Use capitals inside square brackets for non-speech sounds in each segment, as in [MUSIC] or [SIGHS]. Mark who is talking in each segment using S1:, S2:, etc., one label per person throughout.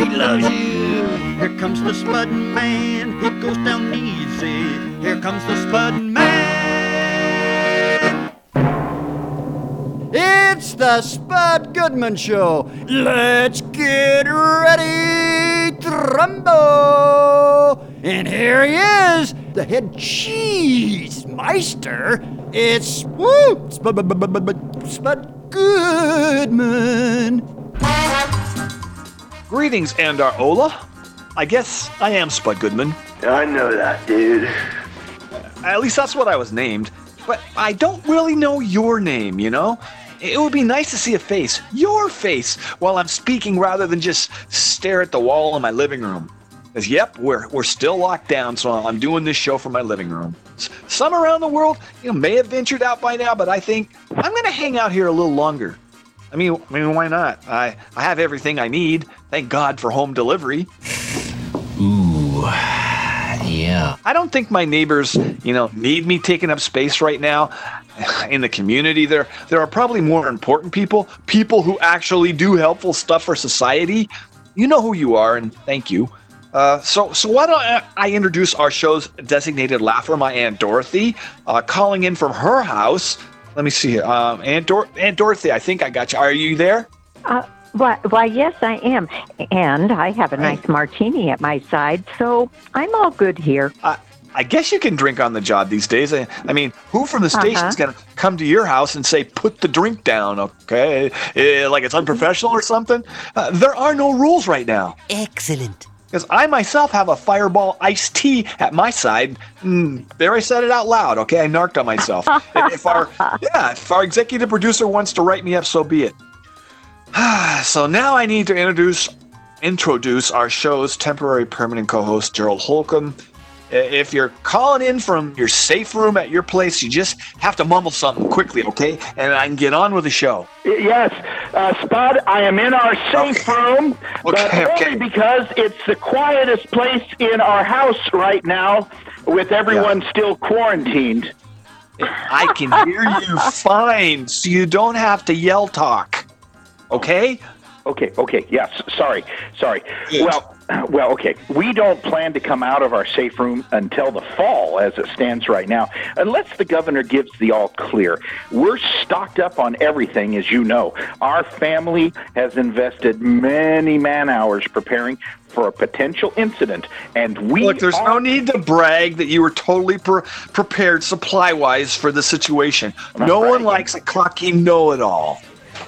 S1: he loves you. Here comes the Spud Man, he goes down easy. Here comes the Spud Man. It's the Spud Goodman Show. Let's get ready to rumble. And here he is, the head cheese meister. It's woo, Spud Goodman.
S2: Greetings, Andar Ola. I guess I am Spud Goodman.
S3: I know that, dude.
S2: At least that's what I was named. But I don't really know your name, you know? It would be nice to see a face, your face, while I'm speaking rather than just stare at the wall in my living room. Because, yep, we're, we're still locked down, so I'm doing this show from my living room. Some around the world you know, may have ventured out by now, but I think I'm going to hang out here a little longer. I mean, I mean, why not? I, I have everything I need. Thank God for home delivery.
S4: Ooh, yeah.
S2: I don't think my neighbors, you know, need me taking up space right now. [LAUGHS] In the community, there there are probably more important people, people who actually do helpful stuff for society. You know who you are, and thank you. Uh, so, so why don't I, I introduce our show's designated laugher, my aunt Dorothy, uh, calling in from her house. Let me see here, um, Aunt, Dor- aunt Dorothy. I think I got you. Are you there?
S5: Uh, why, why, yes, I am. And I have a nice martini at my side, so I'm all good here.
S2: I, I guess you can drink on the job these days. I, I mean, who from the station's going to come to your house and say, put the drink down, okay? Eh, like it's unprofessional or something? Uh, there are no rules right now.
S4: Excellent.
S2: Because I myself have a fireball iced tea at my side. Mm, there, I said it out loud, okay? I narked on myself. [LAUGHS] if, if our, yeah, if our executive producer wants to write me up, so be it. [SIGHS] so now I need to introduce introduce our show's temporary permanent co-host Gerald Holcomb. I- If you're calling in from your safe room at your place, you just have to mumble something quickly, okay? And I can get on with the show.
S3: Yes, uh, Spud, I am in our safe room, [LAUGHS] but
S2: Okay, okay.
S3: only because it's the quietest place in our house right now with everyone still quarantined.
S2: I can hear you [LAUGHS] fine, so you don't have to yell talk. Okay?
S3: Okay, okay, yes, sorry, sorry. Well, Uh, well, okay. We don't plan to come out of our safe room until the fall, as it stands right now, unless the governor gives the all clear. We're stocked up on everything, as you know. Our family has invested many man hours preparing for a potential incident, and we
S2: Look, there's
S3: are-
S2: no need to brag that you were totally pre- prepared supply wise for the situation. No one likes a cocky know it all.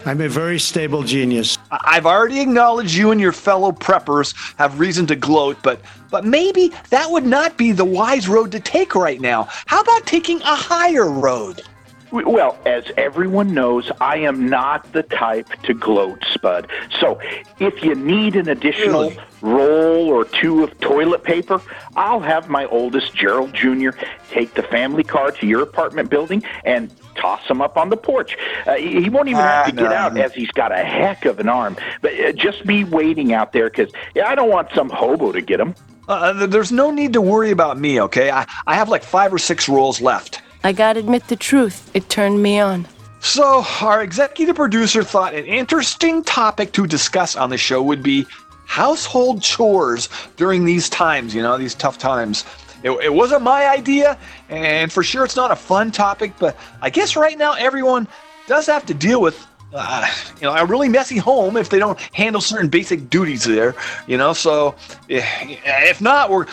S6: I'm a very stable genius.
S2: I've already acknowledged you and your fellow preppers have reason to gloat, but but maybe that would not be the wise road to take right now. How about taking a higher road?
S3: Well, as everyone knows, I am not the type to gloat, Spud. So, if you need an additional
S2: Really?
S3: roll or two of toilet paper, I'll have my oldest, Gerald Jr., take the family car to your apartment building and toss him up on the porch. Uh, he won't even have
S2: Ah,
S3: to get out as he's got a heck of an arm. But uh, just be waiting out there because yeah, I don't want some hobo to get him.
S2: Uh, there's no need to worry about me, okay? I, I have like five or six rolls left.
S7: I gotta admit the truth. It turned me on.
S2: So, our executive producer thought an interesting topic to discuss on the show would be household chores during these times, you know, these tough times. It, it wasn't my idea, and for sure it's not a fun topic, but I guess right now everyone does have to deal with. Uh, you know, a really messy home if they don't handle certain basic duties there. You know, so if not, we're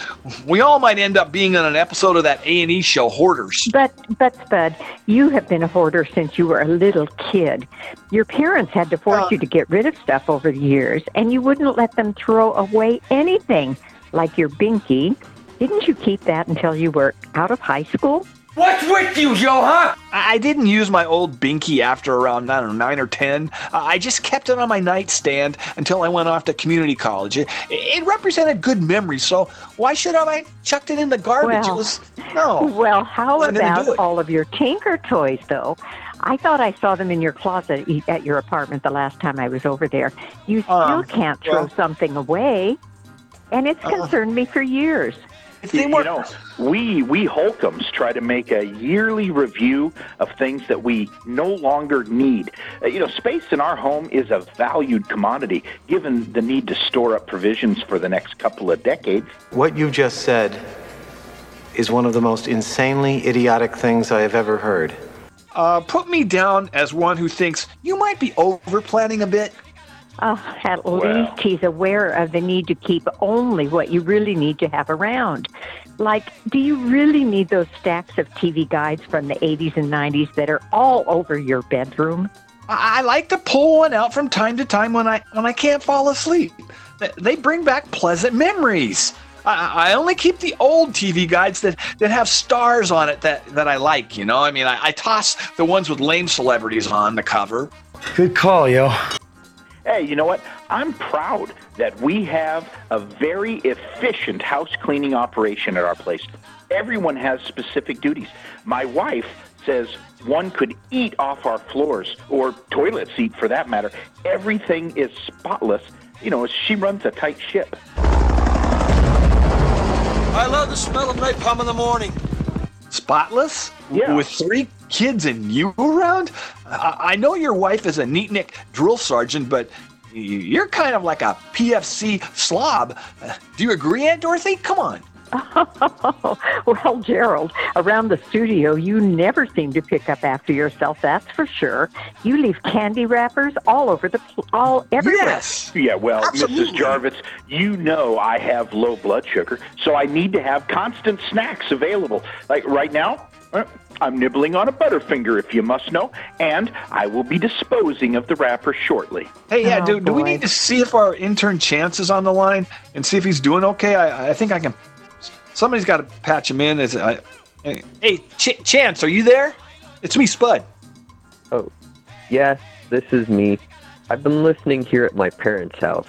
S2: we all might end up being on an episode of that A and E show, Hoarders.
S5: But, but Spud, you have been a hoarder since you were a little kid. Your parents had to force
S2: Uh.
S5: you to get rid of stuff over the years, and you wouldn't let them throw away anything, like your binky. Didn't you keep that until you were out of high school?
S8: What's with you, Joe, huh?
S2: I I didn't use my old binky after around, I don't know, nine or 10. Uh, I just kept it on my nightstand until I went off to community college. It, it represented good memories, so why should I have chucked it in the garbage?
S5: Well,
S2: it was, no.
S5: Well, how
S2: Nothing to do
S5: about all of your Tinker toys, though? I thought I saw them in your closet e- at your apartment the last time I was over there. You still
S2: Um,
S5: can't throw
S2: well-
S5: something away, and it's
S2: Uh,
S5: concerned me for years.
S2: If
S3: You, you know, we we Holcombs try to make a yearly review of things that we no longer need. Uh, you know, space in our home is a valued commodity, given the need to store up provisions for the next couple of decades.
S9: What you just said is one of the most insanely idiotic things I have ever heard.
S2: uh, put me down as one who thinks you might be over planning a bit.
S5: Uh, at least he's aware of the need to keep only what you really need to have around. Like, do you really need those stacks of TV guides from the 80s and 90s that are all over your bedroom?
S2: I, I like to pull one out from time to time when I when I can't fall asleep. They bring back pleasant memories. I, I only keep the old TV guides that, that have stars on it that, that I like. You know, I mean, I, I toss the ones with lame celebrities on the cover.
S6: Good call, yo.
S3: Hey, you know what? I'm proud that we have a very efficient house cleaning operation at our place. Everyone has specific duties. My wife says one could eat off our floors, or toilet seat for that matter. Everything is spotless. You know, she runs a tight ship.
S8: I love the smell of napalm in the morning.
S2: Spotless?
S3: Yeah.
S2: With three kids and you around? I, I know your wife is a neatnik drill sergeant, but you're kind of like a PFC slob. Uh, do you agree, Aunt Dorothy? Come on. [LAUGHS]
S5: well, Gerald, around the studio, you never seem to pick up after yourself. That's for sure. You leave candy wrappers all over the pl- all everywhere.
S2: Yes.
S3: Yeah, well,
S2: Absolutely.
S3: Mrs. Jarvis, you know I have low blood sugar, so I need to have constant snacks available. Like right now, uh, I'm nibbling on a Butterfinger, if you must know, and I will be disposing of the wrapper shortly.
S2: Hey, yeah,
S5: Oh,
S2: do, do we need to see if our intern Chance is on the line and see if he's doing okay? I, I think I can. Somebody's got to patch him in. As I, hey, Ch- Chance, are you there? It's me, Spud.
S10: Oh, yes, this is me. I've been listening here at my parents' house.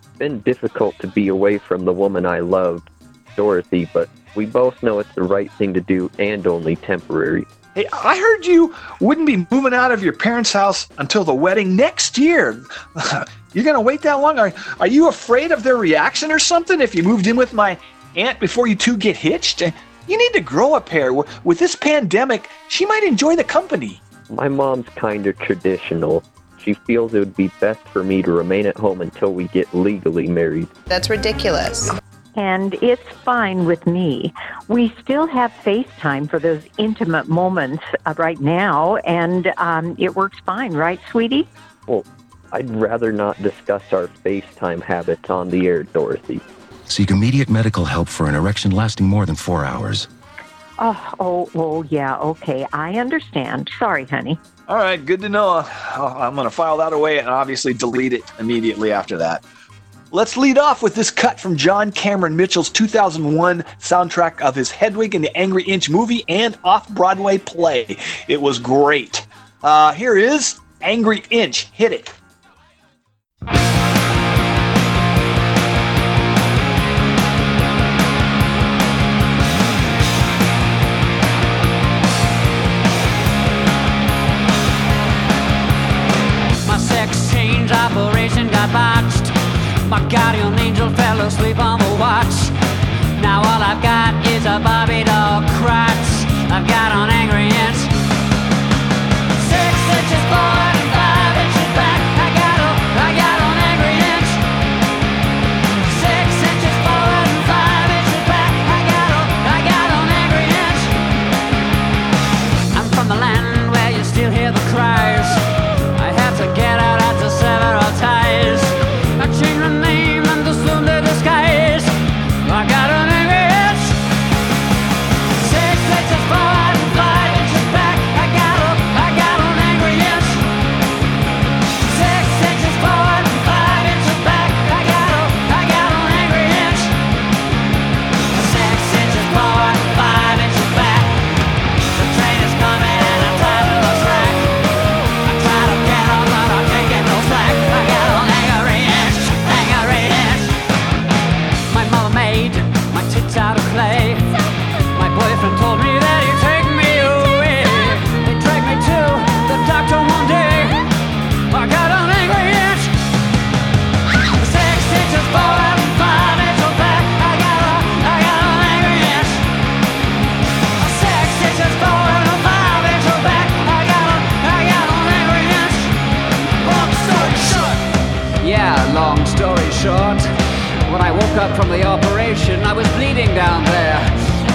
S10: It's been difficult to be away from the woman I loved, Dorothy, but we both know it's the right thing to do and only temporary.
S2: Hey, I heard you wouldn't be moving out of your parents' house until the wedding next year. [LAUGHS] You're gonna wait that long? Are Are you afraid of their reaction or something if you moved in with my aunt before you two get hitched? You need to grow a pair. With this pandemic, she might enjoy the company.
S10: My mom's kind of traditional. She feels it would be best for me to remain at home until we get legally married.
S11: That's ridiculous.
S5: And it's fine with me. We still have FaceTime for those intimate moments uh, right now, and um, it works fine, right, sweetie?
S10: Well, I'd rather not discuss our FaceTime habits on the air, Dorothy.
S12: Seek immediate medical help for an erection lasting more than four hours.
S5: Oh, oh, oh, yeah, okay. I understand. Sorry, honey.
S2: All right, good to know. Oh, I'm going to file that away and obviously delete it immediately after that. Let's lead off with this cut from John Cameron Mitchell's 2001 soundtrack of his Hedwig and the Angry Inch movie and off Broadway play. It was great. Uh, here is Angry Inch. Hit it.
S13: My guardian angel fell asleep on the watch. Now all I've got is a Barbie doll crotch. I've got an angry inch.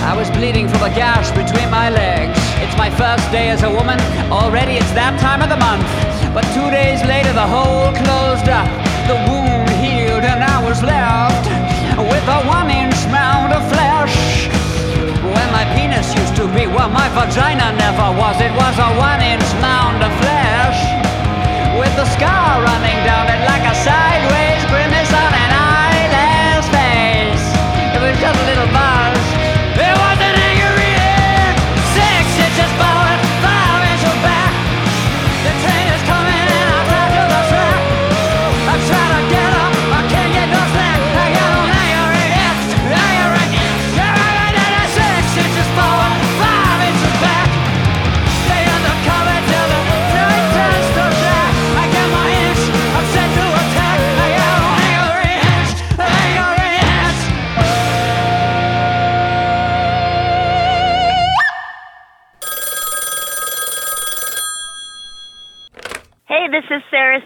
S13: I was bleeding from a gash between my legs. It's my first day as a woman. Already it's that time of the month. But two days later, the hole closed up. The wound healed, and I was left with a one inch mound of flesh. When my penis used to be what my vagina never was, it was a one inch mound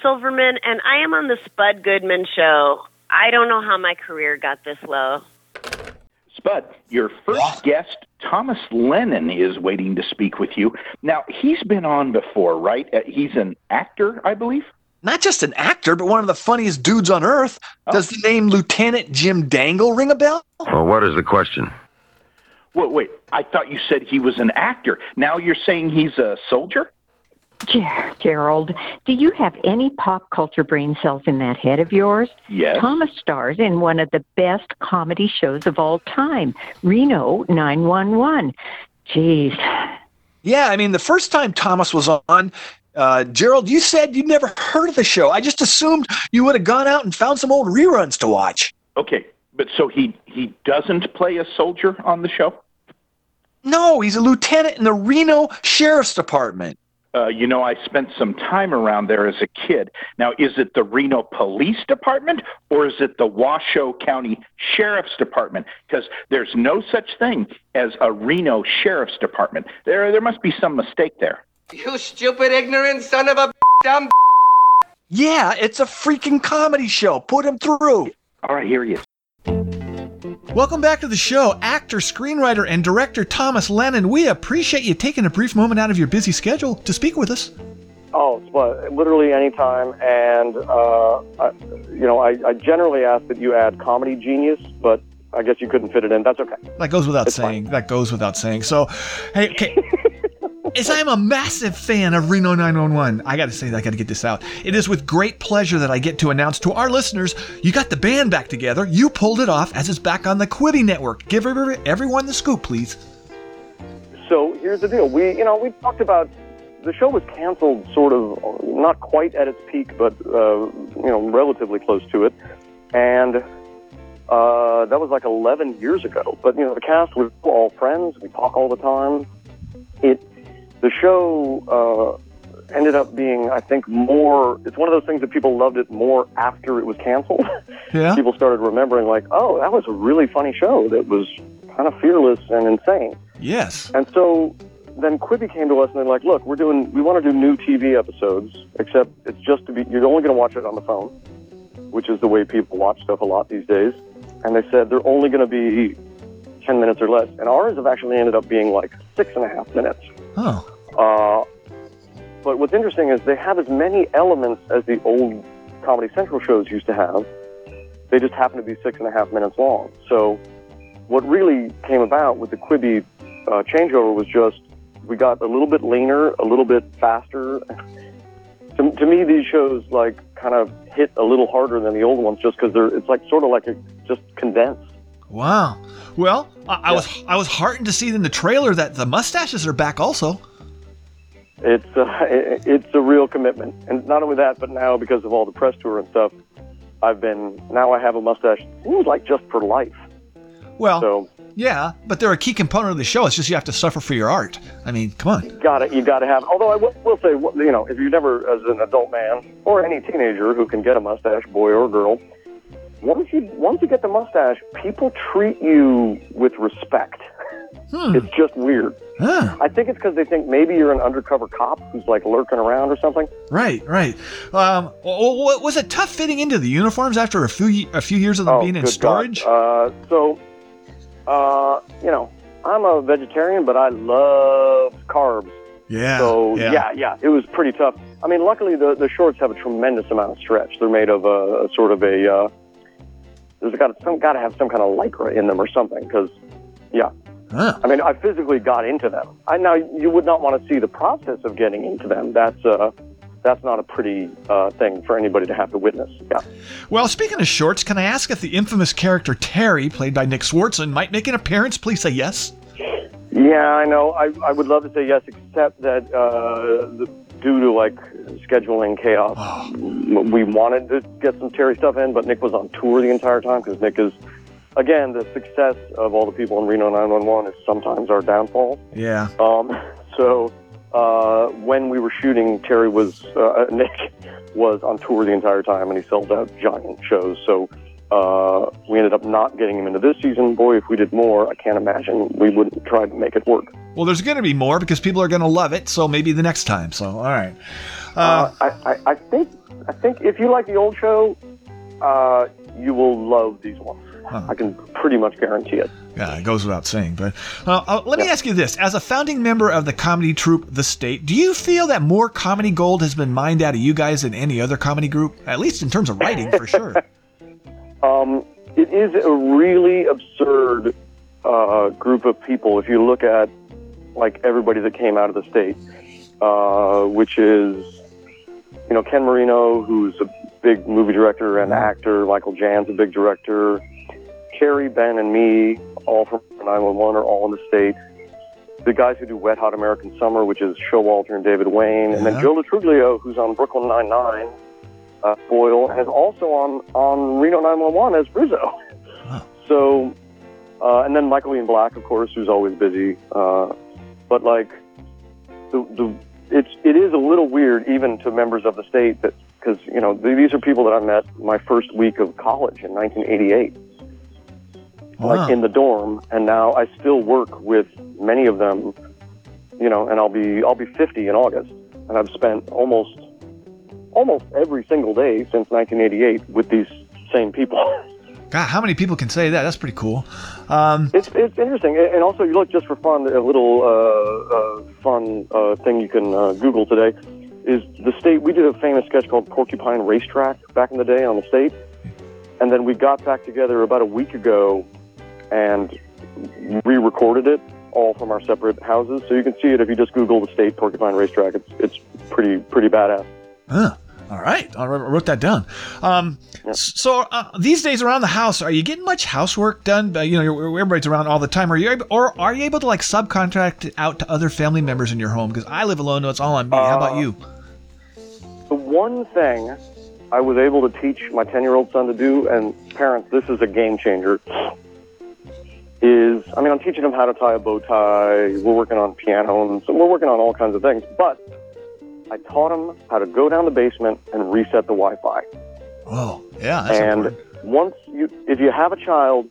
S11: Silverman, and I am on the Spud Goodman Show. I don't know how my career got this low.
S3: Spud, your first guest, Thomas Lennon, is waiting to speak with you. Now, he's been on before, right? Uh, he's an actor, I believe.
S2: Not just an actor, but one of the funniest dudes on earth. Does the name Lieutenant Jim Dangle ring a bell?
S14: Well, what is the question?
S3: Wait, wait, I thought you said he was an actor. Now you're saying he's a soldier?
S5: Ger- Gerald, do you have any pop culture brain cells in that head of yours?
S3: Yes.
S5: Thomas stars in one of the best comedy shows of all time, Reno 911. Jeez.
S2: Yeah, I mean, the first time Thomas was on, uh, Gerald, you said you'd never heard of the show. I just assumed you would have gone out and found some old reruns to watch.
S3: Okay, but so he he doesn't play a soldier on the show?
S2: No, he's a lieutenant in the Reno Sheriff's Department.
S3: Uh, you know, I spent some time around there as a kid. Now, is it the Reno Police Department or is it the Washoe County Sheriff's Department? Because there's no such thing as a Reno Sheriff's Department. There, there must be some mistake there.
S15: You stupid, ignorant son of a dumb.
S2: Yeah, it's a freaking comedy show. Put him through.
S3: All right, here he is.
S16: Welcome back to the show, actor, screenwriter, and director Thomas Lennon. We appreciate you taking a brief moment out of your busy schedule to speak with us.
S17: Oh, well, literally anytime. And, uh, I, you know, I, I generally ask that you add comedy genius, but I guess you couldn't fit it in. That's okay.
S16: That goes without saying. That goes without saying. So, hey, okay. [LAUGHS] As I am a massive fan of Reno 911, I got to say, I got to get this out. It is with great pleasure that I get to announce to our listeners, you got the band back together. You pulled it off as it's back on the Quibi network. Give everyone the scoop, please.
S17: So here's the deal. We, you know, we talked about the show was canceled, sort of, not quite at its peak, but uh, you know, relatively close to it, and uh, that was like 11 years ago. But you know, the cast was all friends. We talk all the time. It, the show uh, ended up being, I think, more. It's one of those things that people loved it more after it was canceled. [LAUGHS]
S16: Yeah.
S17: people started remembering, like, oh, that was a really funny show that was kind of fearless and insane.
S16: Yes.
S17: And so then Quibi came to us and they're like, look, we're doing, we want to do new TV episodes, except it's just to be, you're only going to watch it on the phone, which is the way people watch stuff a lot these days. And they said they're only going to be 10 minutes or less. And ours have actually ended up being like six and a half minutes.
S16: Oh.
S17: Uh, but what's interesting is they have as many elements as the old Comedy Central shows used to have. They just happen to be six and a half minutes long. So what really came about with the Quibi uh, changeover was just we got a little bit leaner, a little bit faster. [LAUGHS] to, to me, these shows like kind of hit a little harder than the old ones, just because they're it's like sort of like a, just condensed.
S16: Wow. Well, I, I was I was heartened to see in the trailer that the mustaches are back also.
S17: It's uh, [LAUGHS] it, it's a real commitment, and not only that, but now because of all the press tour and stuff, I've been now I have a mustache. Seems like just for life.
S16: Well,
S17: So
S16: yeah, but they're a key component of the show. It's just you have to suffer for your art. I mean, come on.
S17: got it. You got to have. Although I will, will say, you know, if you never, as an adult man or any teenager who can get a mustache, boy or girl, once you once you get the mustache, people treat you with respect. It's just weird. I think it's because they think maybe you're an undercover cop who's like lurking around or something.
S16: Right, right. Um, was it tough fitting into the uniforms after a few a few years of them being in
S17: Oh,
S16: storage?
S17: Uh, so, uh, you know, I'm a vegetarian, but I love carbs.
S2: Yeah.
S17: So
S2: yeah.
S17: yeah. yeah, it was pretty tough. I mean, luckily the the shorts have a tremendous amount of stretch. They're made of a, a sort of a uh, there's got some got to have some kind of lycra in them or something because yeah.
S2: Huh.
S17: I mean, I physically got into them. I now you would not want to see the process of getting into them. That's uh that's not a pretty uh, thing for anybody to have to witness. Yeah.
S2: Well, speaking of shorts, can I ask if the infamous character Terry, played by Nick Swardson, might make an appearance? Please say yes.
S17: Yeah, I know. I, I would love to say yes, except that uh, the, due to like scheduling chaos, we wanted to get some Terry stuff in, but Nick was on tour the entire time because Nick is, again, the success of all the people in Reno 911 is sometimes our downfall.
S2: Yeah.
S17: Um, [LAUGHS] so uh, when we were shooting, Terry was uh, [LAUGHS] Nick was on tour the entire time, and he sold out giant shows. So uh, we ended up not getting him into this season. Boy, if we did more, I can't imagine we wouldn't try to make it work.
S2: Well, there's going to be more because people are going to love it. So maybe the next time. So all right. Uh,
S17: I, I, I think I think if you like the old show, uh, you will love these ones. I can pretty much guarantee it.
S2: Yeah, it goes without saying. But uh, uh, let me ask you this: as a founding member of the comedy troupe The State, do you feel that more comedy gold has been mined out of you guys than any other comedy group? At least in terms of writing, for sure. [LAUGHS]
S17: Um, it is a really absurd uh, group of people. If you look at like everybody that came out of the state, uh, which is you know Ken Marino, who's a big movie director and actor. Michael Jann's a big director. Kerri, Ben, and me, all from 911, are all in the state. The guys who do Wet Hot American Summer, which is Showalter and David Wain, and then Joe Lo Truglio, who's on Brooklyn Nine Nine, uh, Boyle, and is also on on Reno 911 as Rizzo. So, uh, and then Michael Ian Black, of course, who's always busy. Uh, but like, the the it's it is a little weird even to members of the state that because you know these are people that I met my first week of college in 1988, like in the dorm, and now I still work with many of them. You know, and I'll be I'll be 50 in August, and I've spent almost almost every single day since 1988 with these same people. [LAUGHS]
S2: God, how many people can say that? That's pretty cool. Um,
S17: It's it's interesting, and also you look just for fun. A little uh, uh, fun uh, thing you can uh, Google today is the state. We did a famous sketch called Porcupine Racetrack back in the day on the state, and then we got back together about a week ago and re-recorded it all from our separate houses. So you can see it if you just Google the state Porcupine Racetrack. It's it's pretty pretty badass.
S2: Huh. All right, I wrote that down. Um, s- So uh, these days around the house, are you getting much housework done? Uh, you know, everybody's around all the time. Are you able, or are you able to like subcontract it out to other family members in your home? Because I live alone, no, it's all on me. How about you?
S17: The one thing I was able to teach my 10 year old son to do, and parents, this is a game changer, is I mean, I'm teaching him how to tie a bow tie. We're working on piano, and so we're working on all kinds of things. But I taught him how to go down the basement and reset the Wi Fi.
S2: Oh, yeah, that's
S17: and
S2: important.
S17: once you, if you have a child,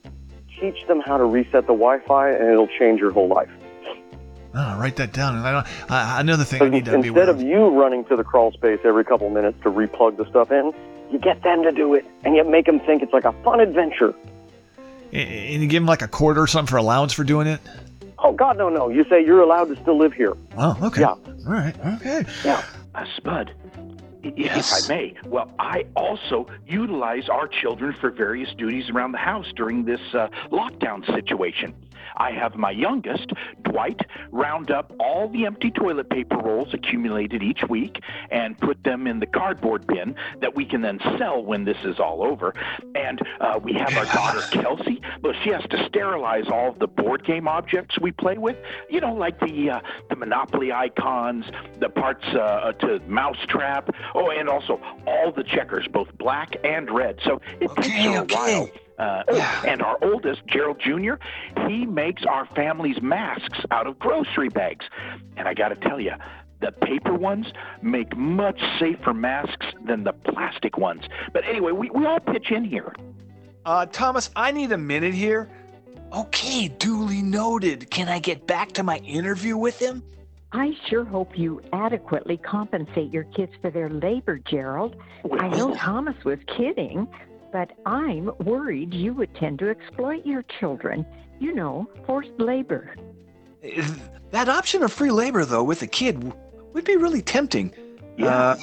S17: teach them how to reset the Wi Fi, and it'll change your whole life.
S2: Oh, write that down. And I don't, uh, another thing I need to be
S17: Instead of you running to the crawl space every couple minutes to replug the stuff in, you get them to do it, and you make them think it's like a fun adventure.
S2: And and you give them like a quarter or something for allowance for doing it.
S17: Oh God, no, no! You say you're allowed to still live here.
S2: Oh, okay.
S17: Yeah.
S2: All right. Okay.
S17: Yeah.
S3: Uh, Spud, i- if I may, well, I also utilize our children for various duties around the house during this uh, lockdown situation. I have my youngest, Dwight, round up all the empty toilet paper rolls accumulated each week and put them in the cardboard bin that we can then sell when this is all over. And uh, we have our daughter, [LAUGHS] Kelsey. Well, she has to sterilize all of the board game objects we play with. You know, like the uh, the Monopoly icons, the parts uh, to Mousetrap. Oh, and also all the checkers, both black and red. So it takes her a while. Uh, and our oldest, Gerald Jr., he makes our family's masks out of grocery bags. And I got to tell you, the paper ones make much safer masks than the plastic ones. But anyway, we, we all pitch in here.
S18: Uh, Thomas, I need a minute here. Okay, duly noted. Can I get back to my interview with him?
S5: I sure hope you adequately compensate your kids for their labor, Gerald. I know Thomas was kidding, but I'm worried you would tend to exploit your children. you know, forced labor.
S2: That option of free labor, though, with a kid would be really tempting. Uh,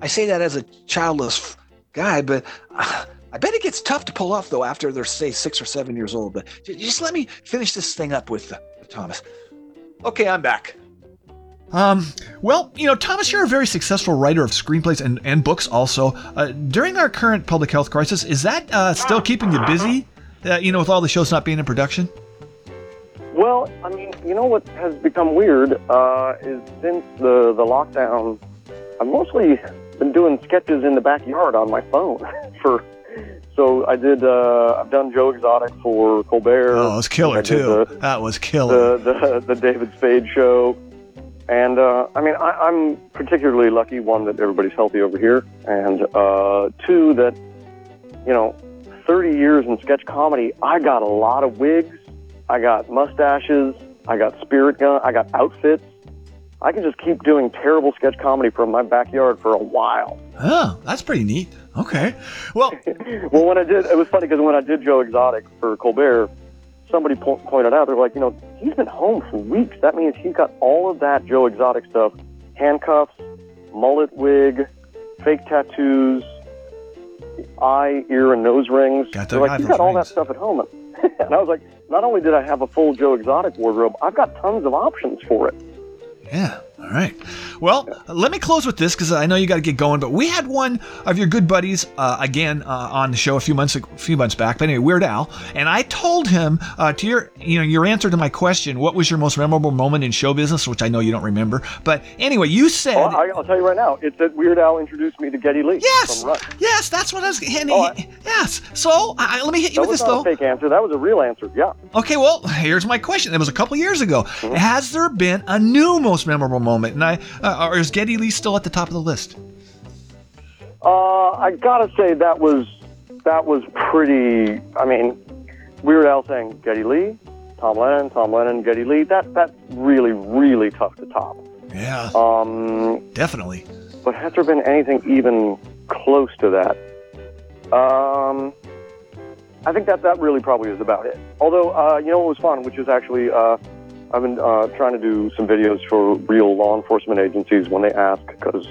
S2: I say that as a childless guy, but uh, I bet it gets tough to pull off, though, after they're, say, six or seven years old. But just let me finish this thing up with, uh, with Thomas. Okay, I'm back.
S16: Um, well, you know, Thomas, you're a very successful writer of screenplays and, and books also. Uh, during our current public health crisis, is that uh, still keeping you busy? Uh, you know, with all the shows not being in production?
S17: Well, I mean, you know what has become weird uh, is since the the lockdown, I've mostly been doing sketches in the backyard on my phone [LAUGHS] for. So I did. Uh, I've done Joe Exotic for Colbert.
S16: Oh, it was killer, too.
S17: the-
S16: that was killer.
S17: the, the the David Spade show. And uh, I mean, I, I'm particularly lucky. One that everybody's healthy over here, and uh, two that you know, 30 years in sketch comedy. I got a lot of wigs. I got mustaches. I got spirit gum. I got outfits. I can just keep doing terrible sketch comedy from my backyard for a while.
S16: Oh, that's pretty neat. Okay. Well, [LAUGHS]
S17: well, when I did, it was funny because when I did Joe Exotic for Colbert, somebody po- pointed out they're like, you know, he's been home for weeks. That means he's got all of that Joe Exotic stuff: handcuffs, mullet wig, fake tattoos, eye, ear, and nose rings.
S16: Got
S17: they're
S16: the-
S17: like,
S16: got
S17: all
S16: rings.
S17: that stuff at home. [LAUGHS] and I was like, not only did I have a full Joe Exotic wardrobe, I've got tons of options for it.
S16: Yeah. All right. Well, let me close with this because I know you got to get going. But we had one of your good buddies uh, again uh, on the show a few months a few months back. But anyway, Weird Al, and I told him uh, to your you know your answer to my question, what was your most memorable moment in show business, which I know you don't remember. But anyway, you said
S17: Oh, I, I'll tell you right now, it's that Weird Al introduced me to Geddy Lee.
S16: Yes!
S17: From Rush.
S16: yes, that's what I was. And
S17: Oh,
S16: yes. So I, let me hit you with this though.
S17: a fake answer. That was a real answer. Yeah.
S16: Okay, well, here's my question. It was a couple years ago.
S17: Mm-hmm.
S16: Has there been a new most memorable moment? And I, uh, or is Geddy Lee still at the top of the list?
S17: Uh, I gotta say that was that was pretty. I mean, Weird Al saying Geddy Lee, Tom Lennon, Tom Lennon, Geddy Lee. That that's really really tough to top.
S16: Yeah.
S17: Um,
S16: definitely.
S17: But has there been anything even close to that? Um, I think that that really probably is about it. Although, uh, you know what was fun, which is actually, uh, I've been uh, trying to do some videos for real law enforcement agencies when they ask, because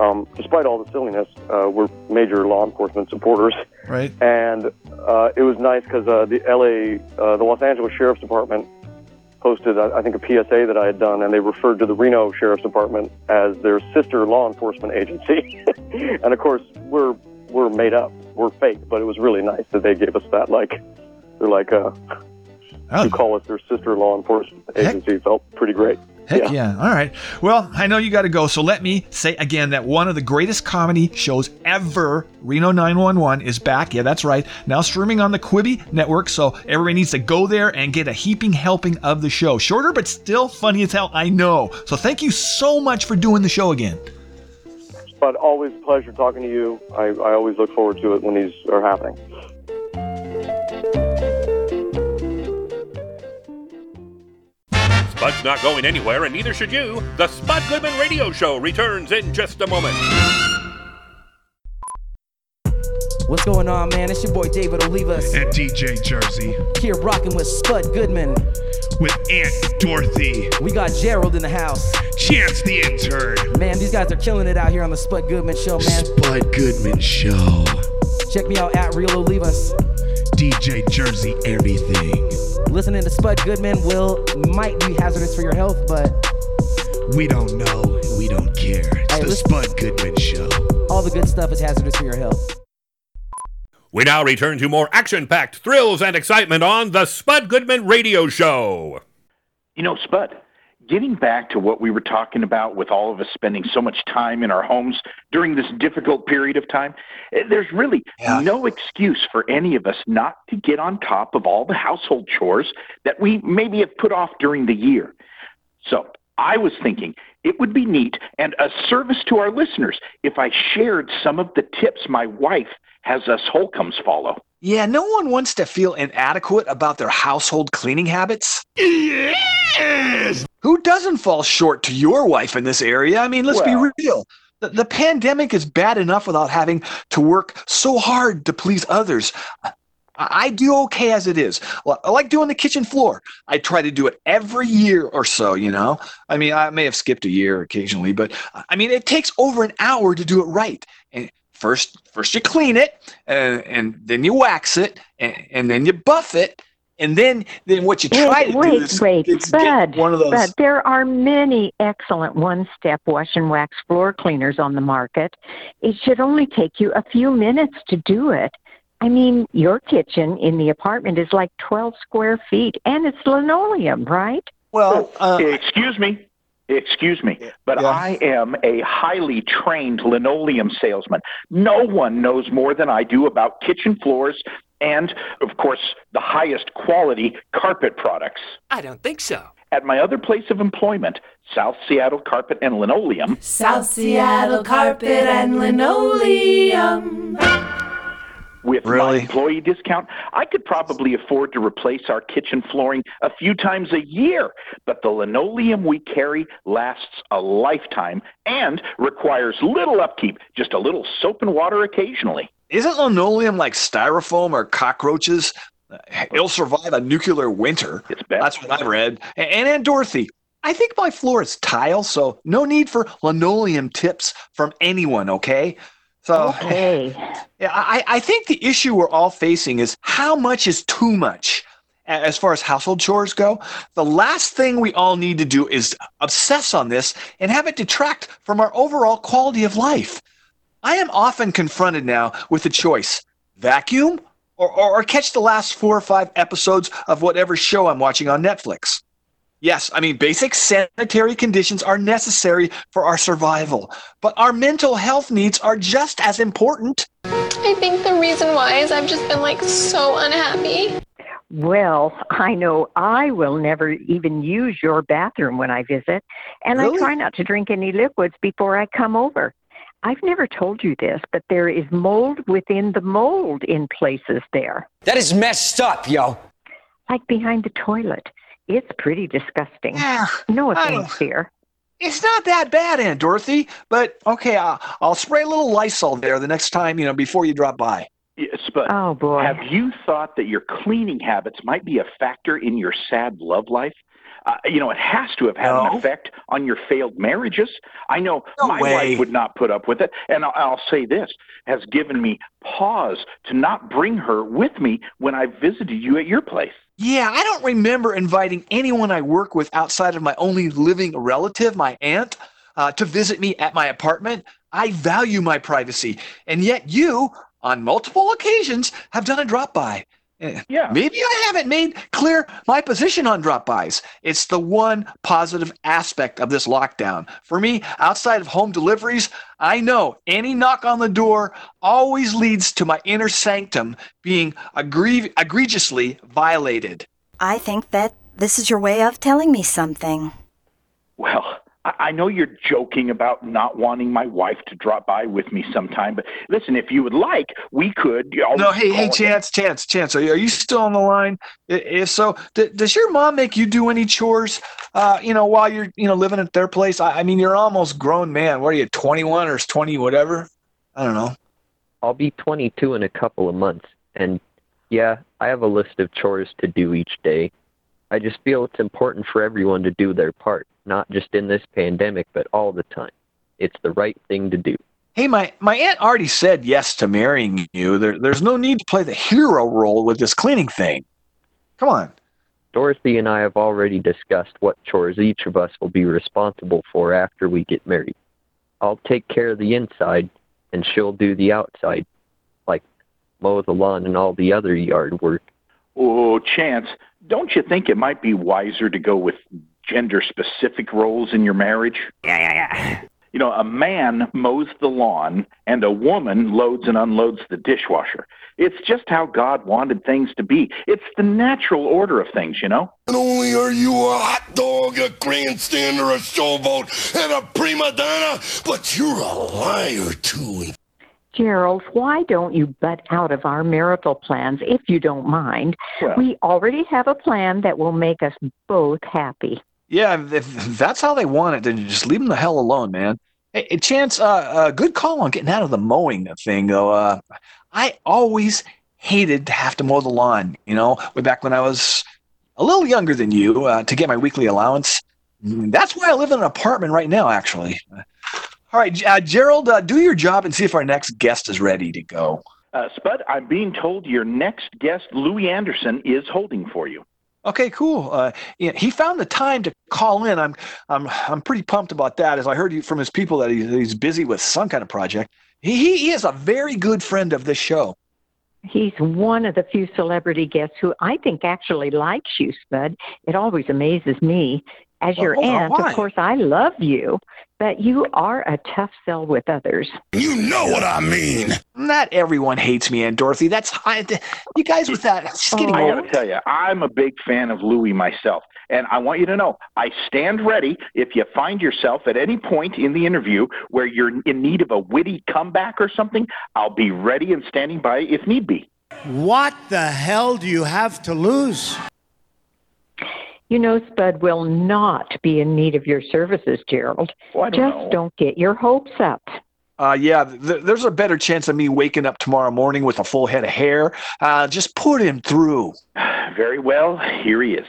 S17: um, despite all the silliness, uh, we're major law enforcement supporters.
S16: Right.
S17: And uh, it was nice because uh, the LA, uh, the Los Angeles Sheriff's Department posted, uh, I think, a PSA that I had done, and they referred to the Reno Sheriff's Department as their sister law enforcement agency. [LAUGHS] and of course, we're we're made up, we're fake, but it was really nice that they gave us that. Like, they're like, uh,
S16: Oh.
S17: to call us their sister law enforcement agency felt pretty great.
S16: Heck yeah. All right. Well, I know you got to go. So let me say again that one of the greatest comedy shows ever, Reno 911, is back. Yeah, that's right. Now streaming on the Quibi network. So everybody needs to go there and get a heaping helping of the show. Shorter, but still funny as hell. I know. So thank you so much for doing the show again.
S17: But always a pleasure talking to you. I, I always look forward to it when these are happening.
S19: Spud's not going anywhere, and neither should you. The Spud Goodman Radio Show returns in just a moment.
S20: What's going on, man? It's your boy David Olivas.
S21: And DJ Jersey.
S20: Here rocking with Spud Goodman.
S21: With Aunt Dorothy.
S20: We got Gerald in the house.
S21: Chance the intern.
S20: Man, these guys are killing it out here on the Spud Goodman show, man.
S21: Spud Goodman Show.
S20: Check me out at Real Olivas.
S21: DJ Jersey everything.
S20: Listening to Spud Goodman will might be hazardous for your health, but
S21: We don't know. We don't care. It's
S20: Hey,
S21: the
S20: listen-
S21: Spud Goodman Show.
S20: all the good stuff is hazardous for your health.
S19: We now return to more action packed thrills and excitement on the Spud Goodman Radio Show.
S3: You know, Spud, getting back to what we were talking about with all of us spending so much time in our homes during this difficult period of time, eh, there's really no excuse for any of us not to get on top of all the household chores that we maybe have put off during the year. So I was thinking it would be neat and a service to our listeners if I shared some of the tips my wife has us Holcombs follow.
S2: Yeah, no one wants to feel inadequate about their household cleaning habits. Yes! Who doesn't fall short to your wife in this area? I mean, let's be real. The, the pandemic is bad enough without having to work so hard to please others. I do okay as it is. Well, I like doing the kitchen floor. I try to do it every year or so, you know? I mean, I may have skipped a year occasionally, but I mean, it takes over an hour to do it right. And first, first you clean it, and, and then you wax it, and, and then you buff it, and then then what you try
S5: wait,
S2: to
S5: wait,
S2: do is,
S5: wait,
S2: is
S5: Bud,
S2: get one of those.
S5: Bud, there are many excellent one-step wash and wax floor cleaners on the market. It should only take you a few minutes to do it. I mean, your kitchen in the apartment is like 12 square feet, and it's linoleum, right?
S2: Well, uh,
S3: excuse me. Excuse me, but I am a highly trained linoleum salesman. No one knows more than I do about kitchen floors and, of course, the highest quality carpet products.
S22: I don't think so.
S3: At my other place of employment, South Seattle Carpet and Linoleum,
S23: South Seattle carpet and linoleum.
S3: with my employee discount, I could probably afford to replace our kitchen flooring a few times a year. But the linoleum we carry lasts a lifetime and requires little upkeep, just a little soap and water occasionally.
S2: Isn't linoleum like styrofoam or cockroaches? It'll survive a nuclear winter. That's what I've read. And, and Aunt Dorothy, I think my floor is tile, so no need for linoleum tips from anyone, okay? So,
S5: Okay.
S2: yeah, I, I think the issue we're all facing is how much is too much as far as household chores go. The last thing we all need to do is obsess on this and have it detract from our overall quality of life. I am often confronted now with the choice vacuum or, or, or catch the last four or five episodes of whatever show I'm watching on Netflix. Yes, I mean, basic sanitary conditions are necessary for our survival, but our mental health needs are just as important.
S24: I think the reason why is I've just been like so unhappy.
S5: Well, I know I will never even use your bathroom when I visit, and I try not to drink any liquids before I come over. I've never told you this, but there is mold within the mold in places there,
S8: That is messed up, yo.
S5: like behind the toilet. It's pretty disgusting. no offense here.
S2: It's not that bad, Aunt Dorothy, but okay, I'll, I'll spray a little Lysol there the next time, you know, before you drop by.
S3: Yes, but
S5: oh boy.
S3: have you thought that your cleaning habits might be a factor in your sad love life? Uh, you know, it has to have had an effect on your failed marriages. I know my
S2: way.
S3: wife would not put up with it, and I'll, I'll say this has given me pause to not bring her with me when I visited you at your place.
S2: Yeah, I don't remember inviting anyone I work with outside of my only living relative, my aunt, uh, to visit me at my apartment. I value my privacy, and yet you, on multiple occasions, have done a drop by.
S3: Yeah.
S2: Maybe I haven't made clear my position on drop bys. It's the one positive aspect of this lockdown. For me, outside of home deliveries, I know any knock on the door always leads to my inner sanctum being egre- egregiously violated.
S25: I think that this is your way of telling me something.
S3: Well, I I know you're joking about not wanting my wife to drop by with me sometime, but listen, if you would like, we could. I'll
S2: No, hey, hey,
S3: call-
S2: Chance, Chance, Chance, are you, are you still on the line? If so, d- does your mom make you do any chores, uh, you know, while you're, you know, living at their place? I, I mean, you're almost grown man. What are you, 21 or 20, whatever? I don't know.
S10: I'll be 22 in a couple of months, and yeah, I have a list of chores to do each day. I just feel it's important for everyone to do their part, not just in this pandemic, but all the time. It's the right thing to do.
S2: Hey, my, my aunt already said yes to marrying you. There, there's no need to play the hero role with this cleaning thing. Come on.
S10: Dorothy and I have already discussed what chores each of us will be responsible for after we get married. I'll take care of the inside, and she'll do the outside, like mow the lawn and all the other yard work.
S3: Oh, Chance, don't you think it might be wiser to go with gender specific roles in your marriage? Yeah, yeah, yeah. You know, a man mows the lawn and a woman loads and unloads the dishwasher. It's just how God wanted things to be. It's the natural order of things, you know?
S26: Not only are you a hot dog, a grandstander, a showboat, and a prima donna, but you're a liar too.
S5: Gerald, why don't you butt out of our marital plans if you don't mind? we already have a plan that will make us both happy.
S2: Yeah, if that's how they want it, then just leave them the hell alone, man. Hey, Chance, uh, uh, good call on getting out of the mowing thing, though. Uh, I always hated to have to mow the lawn. You know, way back when I was a little younger than you uh, to get my weekly allowance. Mm, That's why I live in an apartment right now, actually. All right, uh, Gerald, uh, do your job and see if our next guest is ready to go.
S3: Spud, I'm being told your next guest, Louie Anderson, is holding for you.
S2: Okay, cool. Uh, yeah, he found the time to call in. I'm, I'm, I'm pretty pumped about that. As I heard you from his people that he's, he's busy with some kind of project. He, he, he is a very good friend of this show.
S5: He's one of the few celebrity guests who I think actually likes you, Spud. It always amazes me. As your
S2: Well, hold on,
S5: aunt, of course, I love you, but you are a tough sell with others.
S26: You know what I mean.
S2: Not everyone hates me, Aunt Dorothy. That's I, you guys with that. It's just getting
S3: I
S2: old.
S3: got to tell you, I'm a big fan of Louie myself. And I want you to know, I stand ready if you find yourself at any point in the interview where you're in need of a witty comeback or something, I'll be ready and standing by if need be.
S27: What the hell do you have to lose?
S5: You know, Spud will not be in need of your services, Gerald.
S2: Oh, I don't
S5: Just
S2: know.
S5: don't get your hopes up.
S2: Uh, yeah, th- there's a better chance of me waking up tomorrow morning with a full head of hair. Uh, just put him through.
S3: Very well, here he is.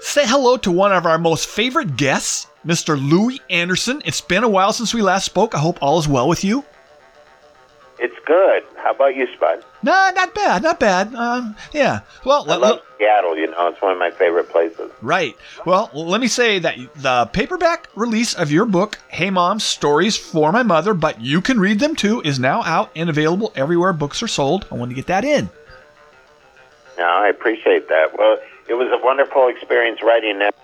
S28: Say hello to one of our most favorite guests, Mr. Louie Anderson. It's been a while since we last spoke. I hope all is well with you.
S29: It's good. How about you, Spud?
S28: No, not bad, not bad. Um, yeah. Well,
S29: I
S28: let-
S29: love Seattle. You know, it's one of my favorite places.
S28: Right. Well, let me say that the paperback release of your book, Hey Mom Stories for My Mother, but you can read them too, is now out and available everywhere books are sold. I want to get that in.
S29: No, I appreciate that. Well, it was a wonderful experience writing it,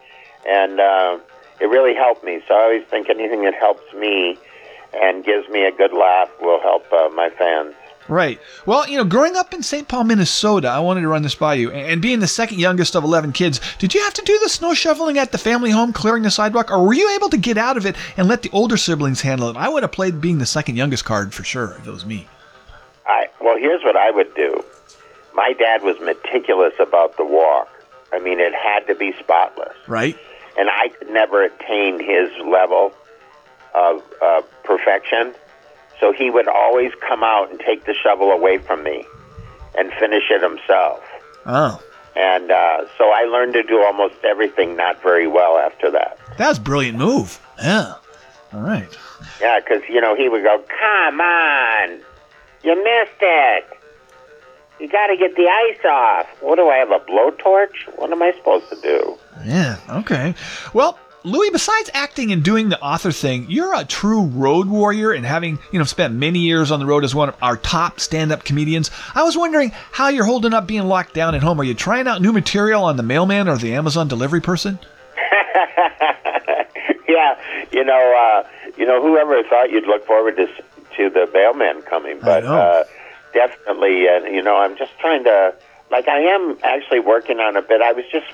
S29: and uh, it really helped me. So I always think anything that helps me and gives me a good laugh will help uh, my fans.
S28: Right. Well, you know, growing up in St. Paul, Minnesota, I wanted to run this by you. And being the second youngest of 11 kids, did you have to do the snow shoveling at the family home, clearing the sidewalk, or were you able to get out of it and let the older siblings handle it? I would have played being the second youngest card for sure if it was me.
S29: I well, here's what I would do. My dad was meticulous about the walk. I mean, it had to be spotless.
S28: Right?
S29: and I could never attain his level of uh, perfection. So he would always come out and take the shovel away from me and finish it himself.
S28: Oh,
S29: And uh, so I learned to do almost everything not very well after that.
S28: that was a brilliant move. Yeah. All right.
S29: Yeah, because, you know, he would go, Come on, you missed it. You got to get the ice off. What do I have, a blowtorch? What am I supposed to do?
S28: Yeah, okay. Well, Louie, besides acting and doing the author thing, you're a true road warrior and having, you know, spent many years on the road as one of our top stand-up comedians. I was wondering how you're holding up being locked down at home. Are you trying out new material on the mailman or the Amazon delivery person? [LAUGHS]
S29: yeah, you know, uh, you know, whoever thought you'd look forward to to the mailman coming, but uh, definitely, uh, you know, I'm just trying to, like, I am actually working on a bit. I was just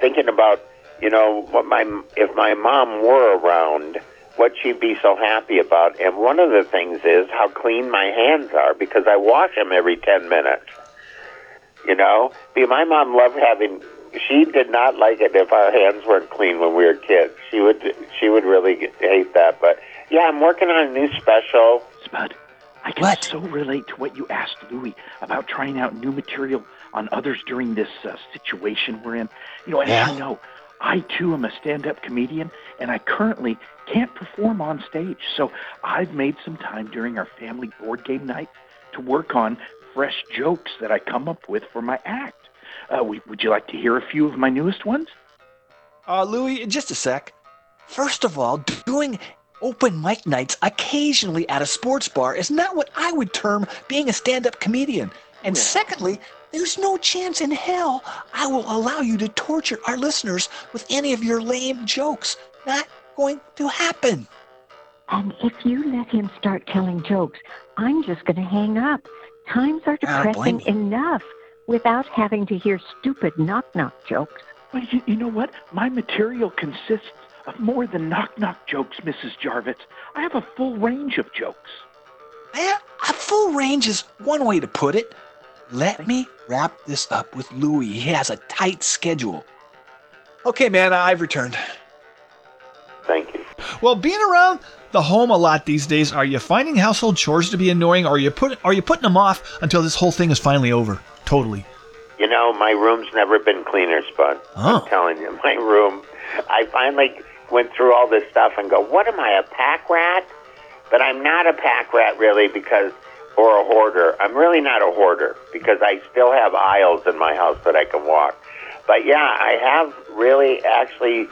S29: thinking about, you know, what my if my mom were around, what she'd be so happy about. And one of the things is how clean my hands are because I wash them every ten minutes. You know, because my mom loved having. She did not like it if our hands weren't clean when we were kids. She would. She would really hate that. But yeah, I'm working on a new special.
S3: Spud, I can so relate to what you asked Louie about trying out new material on others during this uh, situation we're in. You know, as
S2: Yeah.
S3: you know, I too am a stand-up comedian, and I currently can't perform on stage. So I've made some time during our family board game night to work on fresh jokes that I come up with for my act. Uh, would you like to hear a few of my newest ones?
S2: Uh, Louie, just a sec. First of all, doing open mic nights occasionally at a sports bar is not what I would term being a stand up comedian. And secondly, there's no chance in hell I will allow you to torture our listeners with any of your lame jokes. Not going to happen.
S5: And if you let him start telling jokes, I'm just going to hang up. Times are
S2: I don't blame
S5: depressing enough without having to hear stupid knock knock jokes.
S3: Well, you, you know what? My material consists of more than knock knock jokes, Mrs. Jarvis. I have a full range of jokes.
S2: Yeah, a full range is one way to put it. Let me wrap this up with Louie. He has a tight schedule. Okay, man, I've returned.
S29: Thank you.
S28: Well, being around
S2: the home a lot these days. Are you finding household chores to be annoying, or are you put are you putting them off until this whole thing is finally over? Totally.
S29: You know, my room's never been cleaner, Spud.
S2: Oh.
S29: I'm telling you, [LAUGHS] my room. I finally went through all this stuff and go, what am I, a pack rat? But I'm not a pack rat really because, or a hoarder. I'm really not a hoarder because I still have aisles in my house that I can walk. But yeah, I have really actually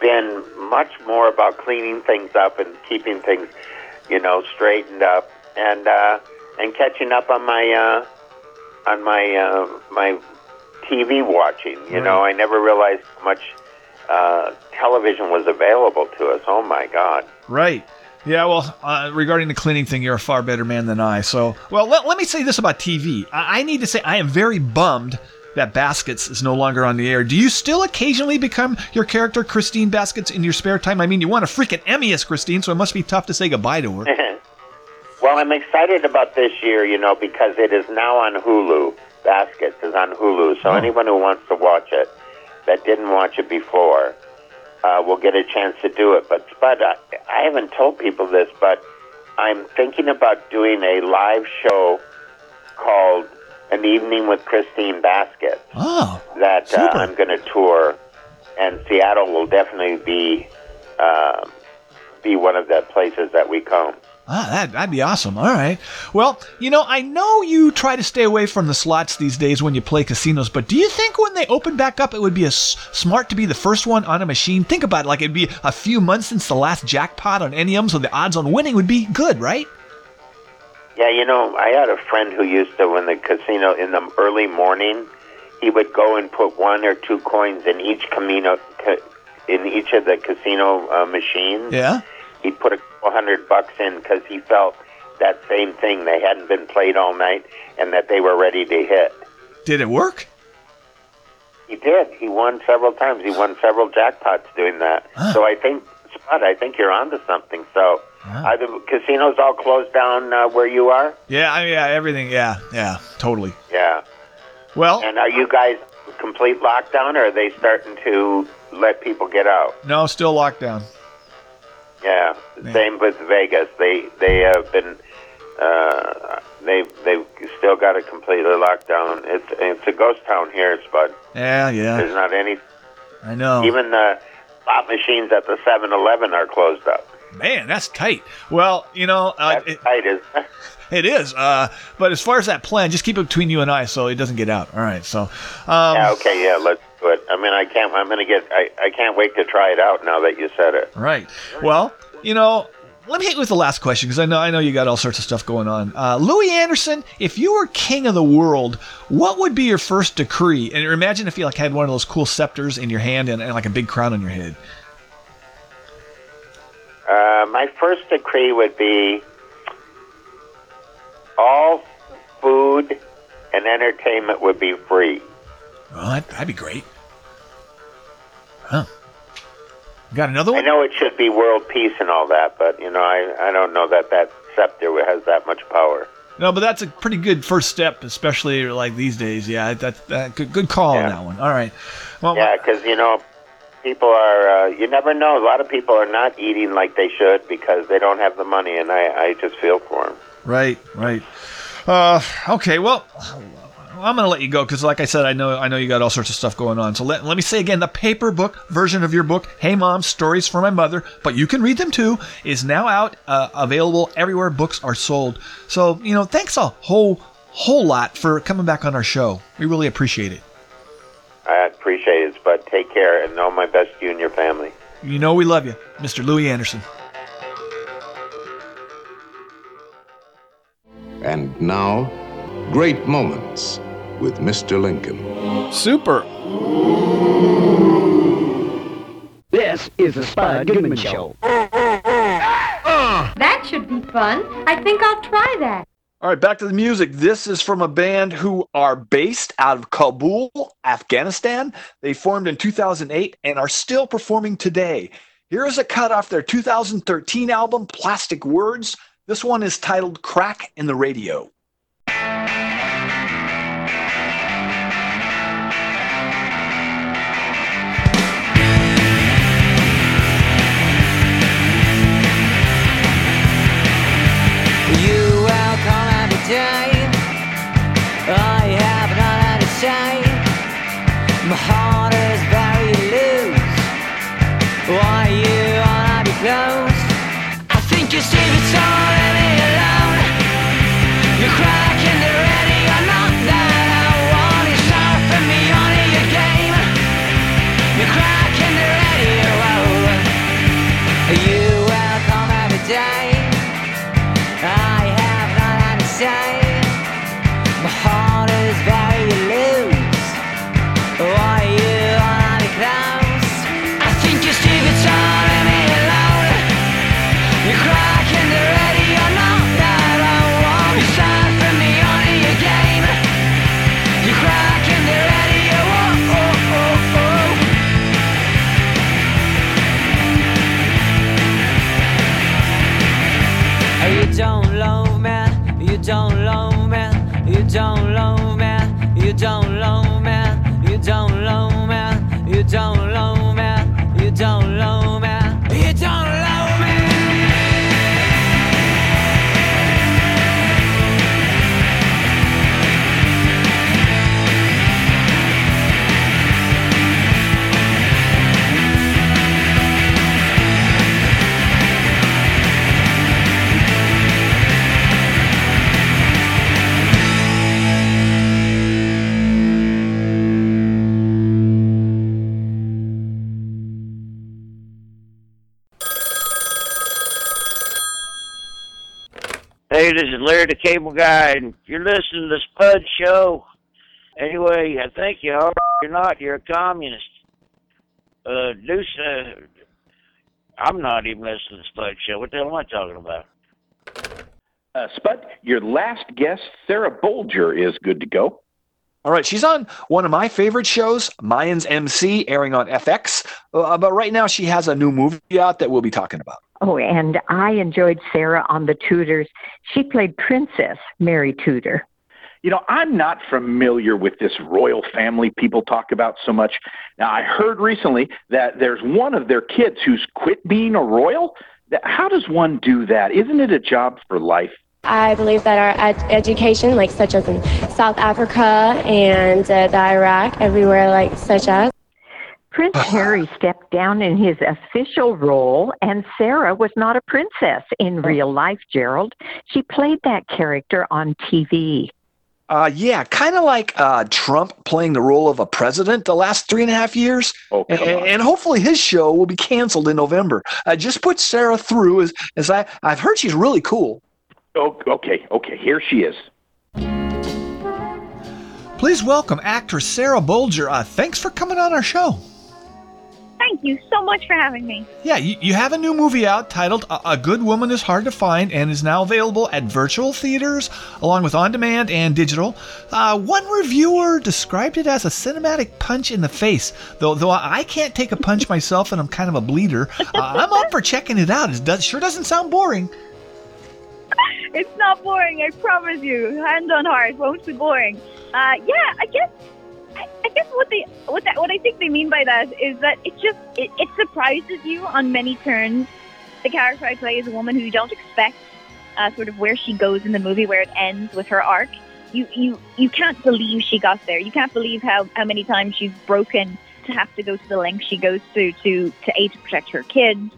S29: been much more about cleaning things up and keeping things, you know, straightened up and uh, and catching up on my uh, on my uh, my TV watching. You know, I never realized how much uh, television was available to us. Oh my God!
S2: Right. Yeah, well, uh, regarding the cleaning thing, you're a far better man than I. So, well, let, let me say this about TV. I, I need to say I am very bummed that Baskets is no longer on the air. Do you still occasionally become your character, Christine Baskets, in your spare time? I mean, you won a freaking Emmy as Christine, so it must be tough to say goodbye to her. [LAUGHS]
S29: well, I'm excited about this year, you know, because it is now on Hulu. Baskets is on Hulu, so
S2: Oh.
S29: anyone who wants to watch it that didn't watch it before uh, will get a chance to do it. But Spud, I, I haven't told people this, but I'm thinking about doing a live show called An Evening with Christine Baskets.
S2: Oh,
S29: that uh. I'm going to tour, and Seattle will definitely be uh, be one of the places that we come.
S2: Ah, that, that'd be awesome. All right. Well, you know, I know you try to stay away from the slots these days when you play casinos, but do you think when they open back up, it would be a s- smart to be the first one on a machine? Think about it, like it'd be a few months since the last jackpot on any of them, so the odds on winning would be good, right?
S29: Yeah, you know, I had a friend who used to, when the casino in the early morning, he would go and put one or two coins in each camino, ca- in each of the casino uh, machines.
S2: Yeah.
S29: He'd put a couple hundred bucks in because he felt that same thing. They hadn't been played all night, and that they were ready to hit.
S2: Did it work?
S29: He did. He won several times. He won several jackpots doing that. So I think, Spud, I think you're onto something. So are the casinos all closed down uh, where you are?
S2: Yeah, I yeah, everything. Yeah, yeah, totally.
S29: Yeah.
S2: Well,
S29: And are you guys complete lockdown, or are they starting to let people get out?
S2: no, still locked
S29: Yeah. Same with Vegas. They they have been. Uh, they they've still got it completely locked down. It's it's a ghost town here, Spud.
S2: Yeah, yeah.
S29: There's not any.
S2: I know.
S29: Even the slot machines at the 7-Eleven are closed up.
S2: Man, that's tight. Well, you know, uh, it,
S29: tight is. [LAUGHS]
S2: it is. Uh, but as far as that plan, just keep it between you and I, so it doesn't get out. All right. So, um,
S29: yeah. Okay. Yeah. Let's it. I mean, I can't. I'm gonna get. I I can't wait to try it out now that you said it.
S2: Right. Well, you know, let me hit you with the last question because I know I know you got all sorts of stuff going on. Uh, Louie Anderson, if you were king of the world, what would be your first decree? And imagine if you like had one of those cool scepters in your hand and, and like a big crown on your head.
S29: Uh, my first decree would be all food and entertainment would be free.
S2: Oh, that, that'd be great. Huh. Got another one?
S29: I know it should be world peace and all that, but you know, I I don't know that that scepter has that much power.
S2: No, but that's a pretty good first step, especially like these days. Yeah, that's that, good, good call on that one. All right. Well,
S29: yeah, because you know, people are. Uh, you never know. A lot of people are not eating like they should because they don't have the money, and I I just feel for them.
S2: Right, right. Uh, okay, well, I'm gonna let you go because, like I said, I know I know you got all sorts of stuff going on. So let, let me say again, the paper book version of your book, "Hey Mom, Stories for My Mother," but you can read them too, is now out, uh, available everywhere books are sold. So you know, thanks a whole whole lot for coming back on our show. We really appreciate it.
S29: I appreciate it, but take care and know my best to you and your family.
S2: You know we love you, Mr. Louie Anderson.
S30: And now, great moments with Mr. Lincoln.
S31: Super.
S32: This is the Spud Goodman Show. Ah!
S33: That should be fun. I think I'll try that.
S34: All right, back to the music. This is from a band who are based out of Kabul, Afghanistan. They formed in 2008 and are still performing today. Here is a cut off their 2013 album, Plastic Words. This one is titled Crack in the Radio.
S13: Yeah. This is Larry the Cable Guy, and you're listening to the Spud Show. Anyway, I think you are. You're not. You're a communist. Uh, Deuce, uh, I'm not even listening to the Spud Show. What the hell am I talking about?
S3: Uh, Spud, your last guest, Sarah Bolger, is good to go.
S35: All right, she's on one of my favorite shows, Mayans MC, airing on FX. Uh, but right now, she has a new movie out that we'll be talking about.
S5: Oh, and I enjoyed Sarah on The Tudors. She played Princess Mary Tudor.
S3: You know, I'm not familiar with this royal family people talk about so much. Now, I heard recently that there's one of their kids who's quit being a royal. How does one do that? Isn't it a job for life?
S36: I believe that our ed- education, like such as in South Africa and uh, the Iraq, everywhere like such as.
S5: Prince [SIGHS] Harry stepped down in his official role, and Sarah was not a princess in real life, Gerald. She played that character on TV.
S35: Uh, yeah, kind of like uh, Trump playing the role of a president the last three and a half years.
S3: Oh,
S35: and, and hopefully his show will be canceled in November. Uh, just put Sarah through as, as I, I've heard she's really cool.
S3: Oh, okay, okay, here she is.
S2: Please welcome actress Sarah Bolger. Uh, thanks for coming on our show.
S37: Thank you so much for having me.
S2: Yeah, you, you have a new movie out titled a, a Good Woman is Hard to Find and is now available at virtual theaters along with on demand and digital. Uh, one reviewer described it as a cinematic punch in the face, though though I can't take a punch myself and I'm kind of a bleeder. Uh, I'm up for checking it out. It does, sure doesn't sound boring. [LAUGHS]
S37: It's not boring, I promise you. Hand on heart, won't be boring. Uh, yeah, I guess I, guess what they what that what I think they mean by that is that it just it, it surprises you on many turns. The character I play is a woman who you don't expect, uh, sort of where she goes in the movie, where it ends with her arc. You you you can't believe she got there. You can't believe how how many times she's broken to have to go to the length she goes through to to a to protect her kids,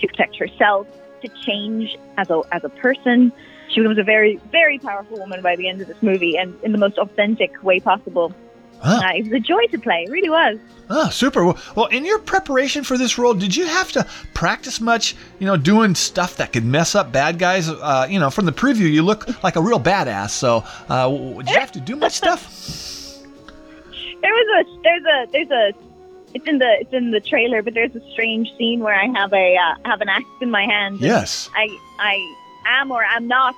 S37: to protect herself, to change as a as a person. She was a very very powerful woman by the end of this movie, and in the most authentic way possible. Uh, it was a joy to play. It really was.
S2: Oh, super. Well, well, in your preparation for this role, did you have to practice much, you know, doing stuff that could mess up bad guys? Uh, you know, from the preview, you look like a real badass. So, uh, did you have to do much [LAUGHS] stuff?
S37: There was a there's a there's a it's in the it's in the trailer, but there's a strange scene where I have a uh, have an axe in my hand.
S2: Yes.
S37: I I am or am not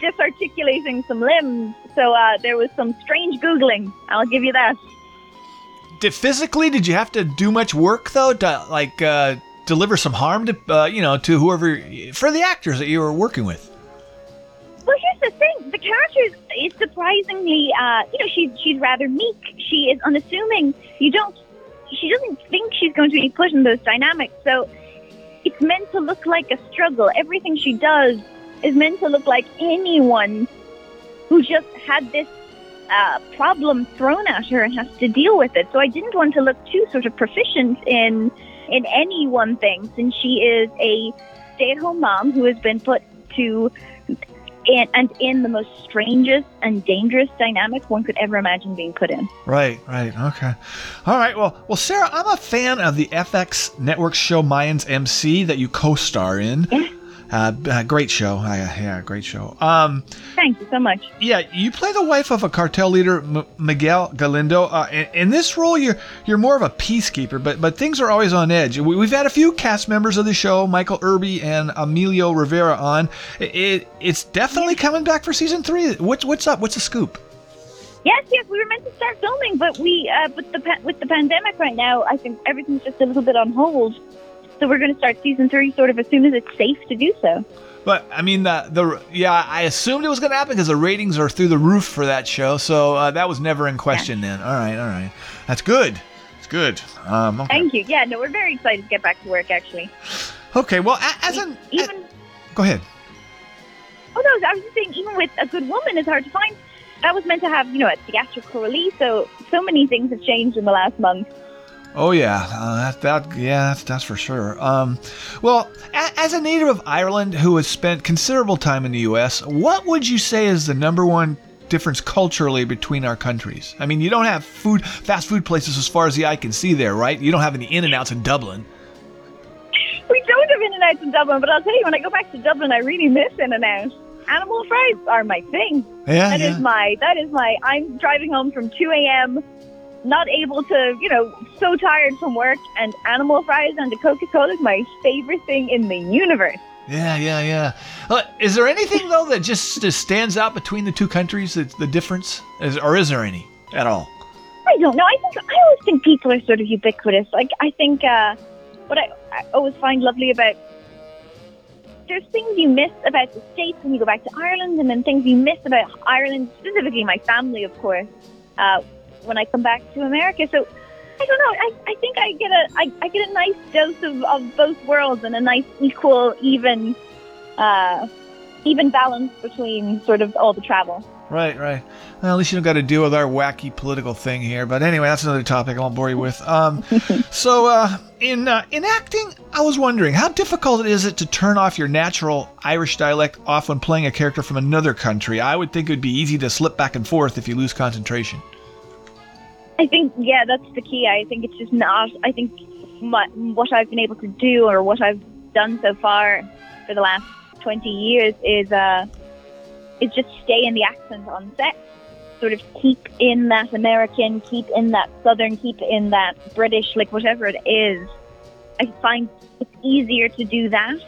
S37: disarticulating some limbs. So uh, there was some strange googling. I'll give you that.
S2: Did physically, did you have to do much work though, to like uh, deliver some harm to, uh, you know, to whoever for the actors that you were working with?
S37: Well, here's the thing: the character is, is surprisingly, uh, you know, she's she's rather meek. She is unassuming. You don't. She doesn't think she's going to be put in those dynamics. So it's meant to look like a struggle. Everything she does is meant to look like anyone who just had this uh, problem thrown at her and has to deal with it. So I didn't want to look too sort of proficient in in any one thing, since she is a stay-at-home mom who has been put to in, and in the most strangest and dangerous dynamic one could ever imagine being put in.
S2: Right, right, okay. All right, well, well, Sarah, I'm a fan of the FX network show Mayans MC that you co-star in. Uh, uh, great show. Uh, yeah, great show. Um,
S37: Thank you so much.
S2: yeah, you play the wife of a cartel leader, M- Miguel Galindo. Uh, in, in this role, you're you're more of a peacekeeper, but but things are always on edge. We, we've had a few cast members of the show, Michael Irby and Emilio Rivera, on. It, it it's definitely coming back for season three. What's what's up? What's the scoop?
S37: Yes, yes, we were meant to start filming, but we uh, with the pa- with the pandemic right now, I think everything's just a little bit on hold. So we're going to start season three sort of as soon as it's safe to do so.
S2: But I mean, the the yeah, I assumed it was going to happen because the ratings are through the roof for that show. So uh, that was never in question. Then, all right, all right, that's good. It's good. Um, okay.
S37: Thank you. Yeah, no, we're very excited to get back to work. Actually,
S2: okay. Well, as an
S37: even
S2: go ahead.
S37: oh no, I was just saying, even with a good woman, it's hard to find. That was meant to have you know a theatrical release, so so many things have changed in the last month.
S2: Oh yeah, uh, that that yeah, that's that's for sure. Um, well, a- as a native of Ireland who has spent considerable time in the U.S., what would you say is the number one difference culturally between our countries? I mean, you don't have food, fast food places as far as the eye can see there, right? You don't have any In and Outs in Dublin.
S37: We don't have In and Outs in Dublin, but I'll tell you, when I go back to Dublin, I really miss In-N-Out. Animal fries are my thing.
S2: Yeah,
S37: That is
S2: yeah.
S37: my. That is my. I'm driving home from 2 a.m. Not able to, you know, so tired from work, and animal fries and a Coca-Cola is my favorite thing in the universe.
S2: Yeah, yeah, yeah. Uh, is there anything though that just, just stands out between the two countries? The difference, is, or is there any at all?
S37: I don't know. I think I always think people are sort of ubiquitous. Like I think uh, what I, I always find lovely about there's things you miss about the states when you go back to Ireland, and then things you miss about Ireland, specifically my family, of course, uh, when I come back to America. So I don't know. I, I think I get a I, I get a nice dose of, of both worlds and a nice equal, even uh, even balance between sort of all the travel.
S2: Right, right. Well, at least you don't got to deal with our wacky political thing here. But anyway, that's another topic I won't bore you with. Um, [LAUGHS] so uh, in uh, in acting, I was wondering how difficult is it to turn off your natural Irish dialect off when playing a character from another country? I would think it would be easy to slip back and forth if you lose concentration.
S37: I think, yeah, that's the key. I think it's just not. I think my, what I've been able to do or what I've done so far for the last 20 years is uh, is just stay in the accent on set. Sort of keep in that American, keep in that Southern, keep in that British, like whatever it is. I find it's easier to do that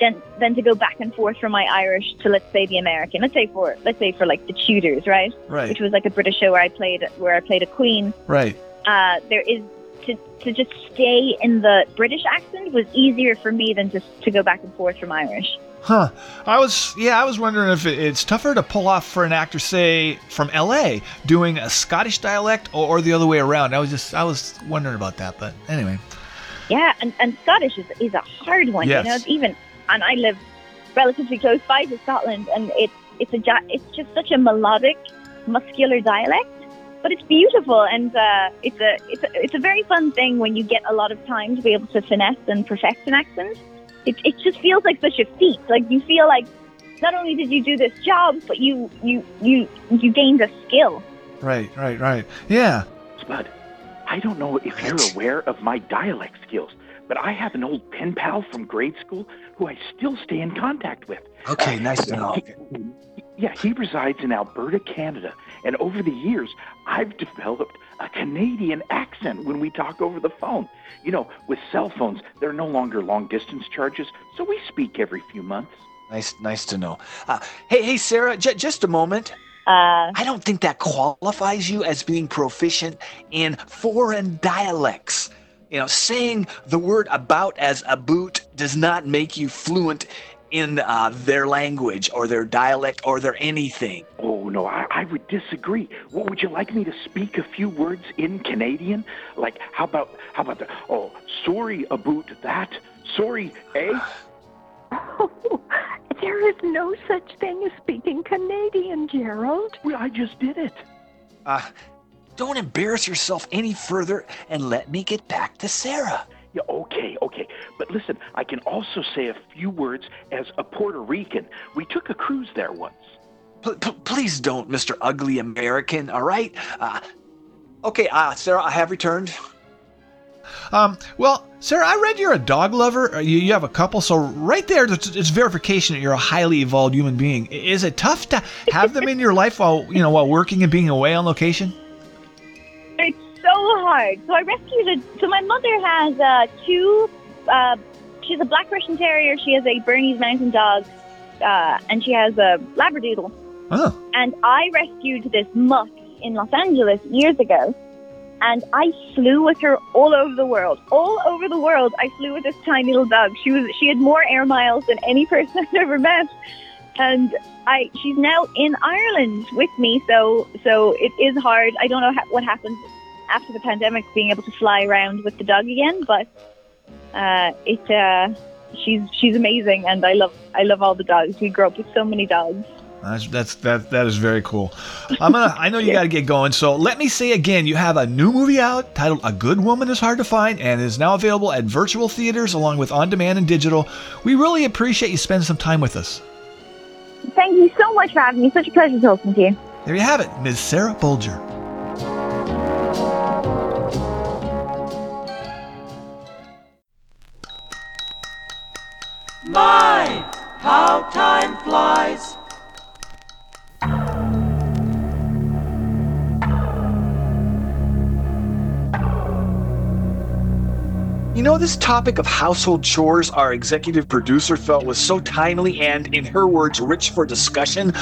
S37: than than to go back and forth from my Irish to let's say the American. Let's say for let's say for like the Tudors, right?
S2: Right.
S37: Which was like a British show where I played where I played a queen
S2: Right.
S37: uh, there is to, to just stay in the British accent was easier for me than just to go back and forth from Irish.
S2: Huh. I was, yeah, I was wondering if it, it's tougher to pull off for an actor, say, from LA, doing a Scottish dialect or, or the other way around. I was just, I was wondering about that. But anyway.
S37: Yeah, and, and Scottish is, is a hard one.
S2: Yes.
S37: You know, it's even and I live relatively close by to Scotland, and it's it's a ja- it's just such a melodic, muscular dialect. But it's beautiful, and uh, it's a it's a it's a very fun thing when you get a lot of time to be able to finesse and perfect an accent. It it just feels like such a feat. Like you feel like not only did you do this job, but you you you you gained a skill.
S2: Right, right, right. Yeah.
S3: Spud, I don't know if you're aware of my dialect skills, but I have an old pen pal from grade school who I still stay in contact with.
S38: Okay, nice to know.
S3: Yeah, he resides in Alberta, Canada, and over the years, I've developed a Canadian accent when we talk over the phone. You know, with cell phones, there are no longer long distance charges, so we speak every few months.
S38: Nice, nice to know. Uh, hey, hey, Sarah, j- just a moment.
S37: Uh,
S38: I don't think that qualifies you as being proficient in foreign dialects. You know, saying the word about as a boot does not make you fluent in uh, their language or their dialect or their anything.
S3: Oh, no, I, I would disagree. What, would you like me to speak a few words in Canadian? Like, how about, how about the, oh, sorry about that. Sorry, eh?
S5: Oh, [SIGHS] [LAUGHS] there is no such thing as speaking Canadian, Gerald.
S3: Well, I just did it.
S2: Uh, don't embarrass yourself any further and let me get back to Sarah.
S14: Yeah, okay, okay. But listen, I can also say a few words as a Puerto Rican. We took a cruise there once.
S2: P- p- please don't, Mr. Ugly American, all right? Uh, okay, uh, Sarah, I have returned.
S16: Um, well, Sarah, I read you're a dog lover. Uh, You, you have a couple, so right there, it's, it's verification that you're a highly evolved human being. Is it tough to have them in your life while you know while working and being away on location?
S37: So hard. So I rescued a. So my mother has uh, two. Uh, she has a black Russian terrier. She has a Bernese Mountain Dog, uh, and she has a Labradoodle.
S16: Oh.
S37: And I rescued this mutt in Los Angeles years ago, and I flew with her all over the world. All over the world, I flew with this tiny little dog. She was she had more air miles than any [LAUGHS] person I've ever met, and I she's now in Ireland with me. So so it is hard. I don't know ha- what happens after the pandemic, being able to fly around with the dog again, but uh, it uh, she's she's amazing, and I love I love all the dogs. We grew up with so many dogs.
S16: That's that's that that is very cool. I'm gonna. I know you [LAUGHS] got to get going, so let me say again: you have a new movie out titled "A Good Woman Is Hard to Find" and is now available at virtual theaters along with on-demand and digital. We really appreciate you spending some time with us.
S37: Thank you so much for having me. Such a pleasure talking to you.
S16: There you have it, Ms. Sarah
S23: Bolger. How time flies.
S2: You know, this topic of household chores, our executive producer felt was so timely and, in her words, rich for discussion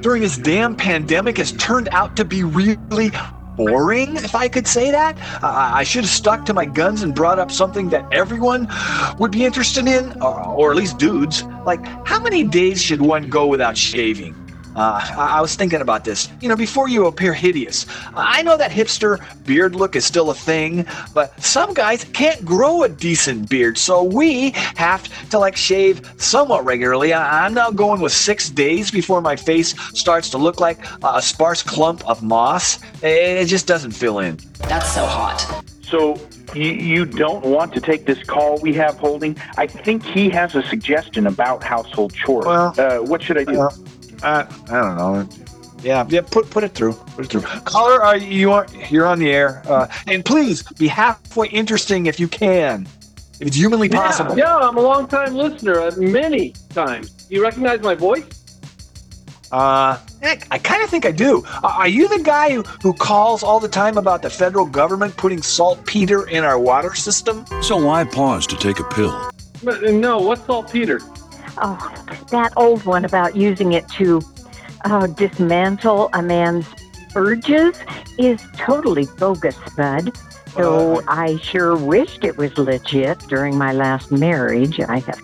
S2: during this damn pandemic has turned out to be really boring, if I could say that. I should have stuck to my guns and brought up something that everyone would be interested in, or, or at least dudes. Like, how many days should one go without shaving? Uh, I, I was thinking about this. You know, before you appear hideous, I know that hipster beard look is still a thing, but some guys can't grow a decent beard, so we have to like shave somewhat regularly. I, I'm now going with six days before my face starts to look like a sparse clump of moss. It, it just doesn't fill in.
S39: That's so hot.
S14: So you, you don't want to take this call we have holding? I think he has a suggestion about household chores.
S2: Well,
S14: uh, what should I do?
S2: uh, I, I don't know. Yeah, yeah. Put put it through. Put it through. Caller, are you are you're on the air? Uh, and please be halfway interesting if you can, if it's humanly possible.
S40: Yeah, yeah, I'm a long time listener, uh, many times. You recognize my voice?
S2: Uh, heck, I kind of think I do. Uh, are you the guy who, who calls all the time about the federal government putting saltpeter in our water system?
S41: So why pause to take a pill?
S40: But, uh, no, what's saltpeter?
S5: Oh, that old one about using it to uh, dismantle a man's urges is totally bogus, Bud. Though I sure wished it was legit during my last marriage. I have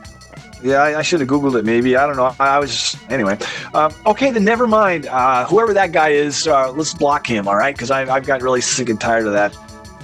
S2: Yeah, I, I should have Googled it maybe. I don't know. I, I was just, anyway. Um, okay, then never mind. Uh, whoever that guy is, uh, let's block him, all right? Because I've gotten really sick and tired of that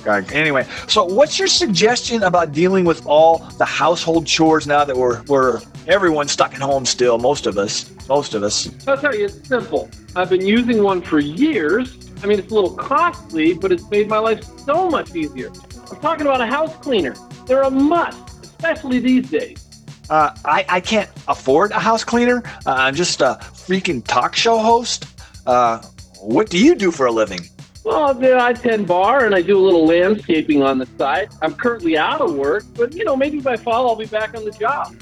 S2: guy. Anyway, so what's your suggestion about dealing with all the household chores now that we're, we're everyone's stuck at home still? Most of us. Most of us.
S40: I'll tell you, it's simple. I've been using one for years. I mean, it's a little costly, but it's made my life so much easier. I'm talking about a house cleaner. They're a must, especially these days.
S2: Uh, I, I can't afford a house cleaner. Uh, I'm just a freaking talk show host. Uh, what do you do for a living?
S40: Well, yeah, I tend bar and I do a little landscaping on the side. I'm currently out of work, but you know, maybe by fall I'll be back on the job.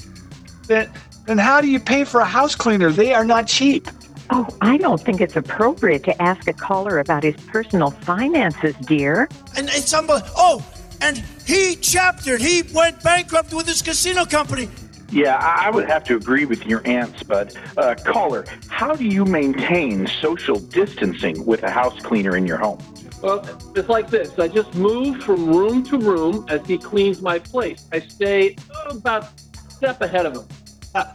S2: Then, then how do you pay for a house cleaner? They are not cheap.
S5: Oh, I don't think it's appropriate to ask a caller about his personal finances, dear.
S27: And it's unbelievable. Oh, and he chaptered. He went bankrupt with his casino company.
S14: Yeah, I I would have to agree with your aunt, Spud. Uh, caller, how do you maintain social distancing with a house cleaner in your home?
S40: Well, it's like this. I just move from room to room as he cleans my place. I stay about a step ahead of him.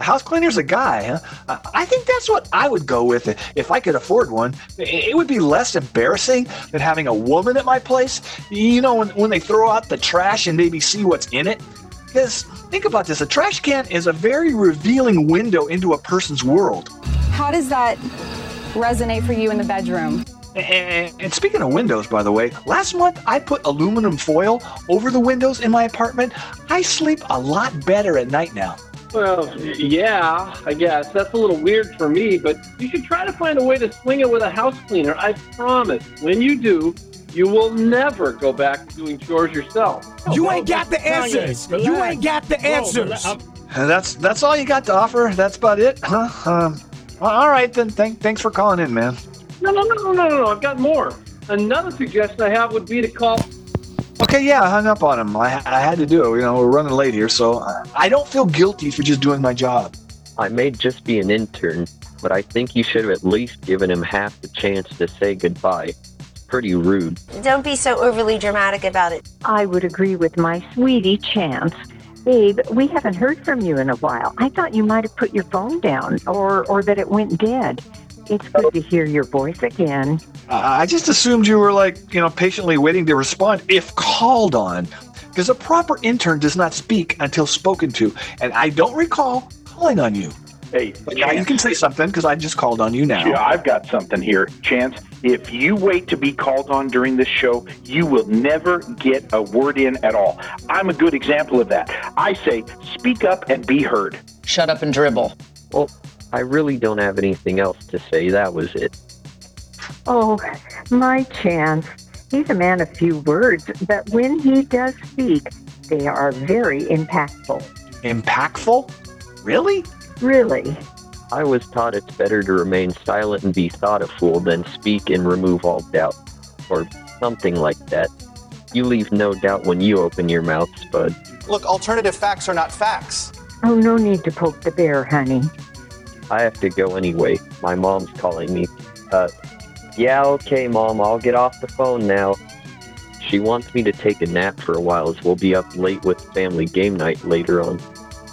S2: House cleaner's a guy, huh? Uh, I think that's what I would go with if I could afford one. It it would be less embarrassing than having a woman at my place. You know, when, when they throw out the trash and maybe see what's in it. Because think about this a trash can is a very revealing window into a person's world.
S42: How does that resonate for you in the bedroom?
S2: And, and speaking of windows, by the way, last month I put aluminum foil over the windows in my apartment. I sleep a lot better at night now.
S40: Well, yeah, I guess. That's a little weird for me, but you should try to find a way to swing it with a house cleaner. I promise. When you do, you will never go back to doing chores yourself.
S27: You ain't got the answers. You ain't got the answers.
S2: And that's that's all you got to offer. That's about it, huh? Um, well, all right then. Thank, thanks for calling in, man.
S40: No, no, no, no, no, no, no. I've got more. Another suggestion I have would be to call.
S2: Okay, yeah, I hung up on him. I, I had to do it. You know, we're running late here, so I- I don't feel guilty for just doing my job.
S10: I may just be an intern, but I think you should have at least given him half the chance to say goodbye. It's pretty rude.
S43: Don't be so overly dramatic about it.
S5: I would agree with my sweetie Chance. Babe, we haven't heard from you in a while. I thought you might have put your phone down or, or that it went dead. It's good to hear your voice again.
S2: Uh, I just assumed you were like, you know, patiently waiting to respond if called on. Because a proper intern does not speak until spoken to, and I don't recall calling on you.
S3: Hey,
S2: But now you can say something because I just called on you now.
S3: Yeah, I've got something here. Chance, if you wait to be called on during this show, you will never get a word in at all. I'm a good example of that. I say, speak up and be heard.
S10: Shut up and dribble. Well, I really don't have anything else to say. That was it.
S5: Oh, my Chance. He's a man of few words, but when he does speak, they are very impactful.
S2: Impactful? Really?
S5: Really.
S10: I was taught it's better to remain silent and be thought a fool than speak and remove all doubt. Or something like that. You leave no doubt when you open your mouth, Spud.
S42: Look, alternative facts are not facts.
S5: Oh, no need to poke the bear, honey.
S10: I have to go anyway. My mom's calling me. Uh, yeah, okay, Mom, I'll get off the phone now. She wants me to take a nap for a while as we'll be up late with family game night later on.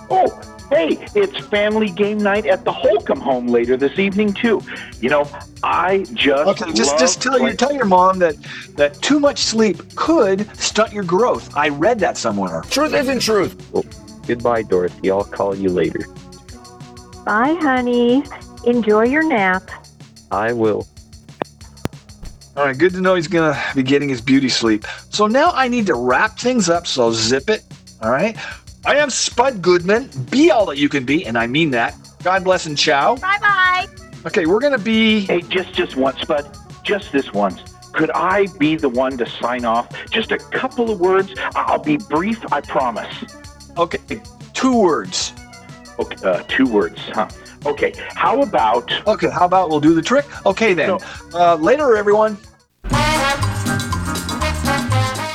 S3: Oh, hey, it's family game night at the Holcomb home later this evening too. You know, I just
S2: Okay, just
S3: love
S2: just tell your tell your mom that that too much sleep could stunt your growth. I read that somewhere.
S10: Truth isn't truth. Well, goodbye, Dorothy. I'll call you later.
S5: Bye, honey. Enjoy your nap.
S10: I will.
S2: All right, good to know he's gonna be getting his beauty sleep. So now I need to wrap things up. So zip it. All right. I am Spud Goodman. Be all that you can be, and I mean that. God bless and ciao.
S37: Bye bye.
S2: Okay, we're gonna be.
S3: Hey, just just once, Spud. Just this once. Could I be the one to sign off? Just a couple of words. I'll be brief, I promise.
S2: Okay, two words.
S3: Okay, uh, two words, huh? Okay, how about?
S2: Okay, how about we'll do the trick? Okay then. Uh, later, everyone.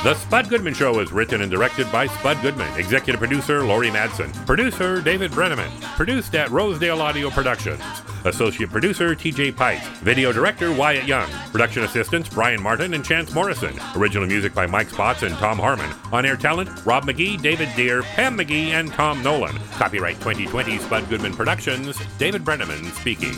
S44: The Spud Goodman Show is written and directed by Spud Goodman. Executive producer Laurie Madsen. Producer David Brenneman. Produced at Rosedale Audio Productions. Associate producer TJ Pike. Video director Wyatt Young. Production assistants Brian Martin and Chance Morrison. Original music by Mike Spots and Tom Harmon. On air talent Rob McGee, David Deere, Pam McGee, and Tom Nolan. Copyright 2020 Spud Goodman Productions. David Brenneman speaking.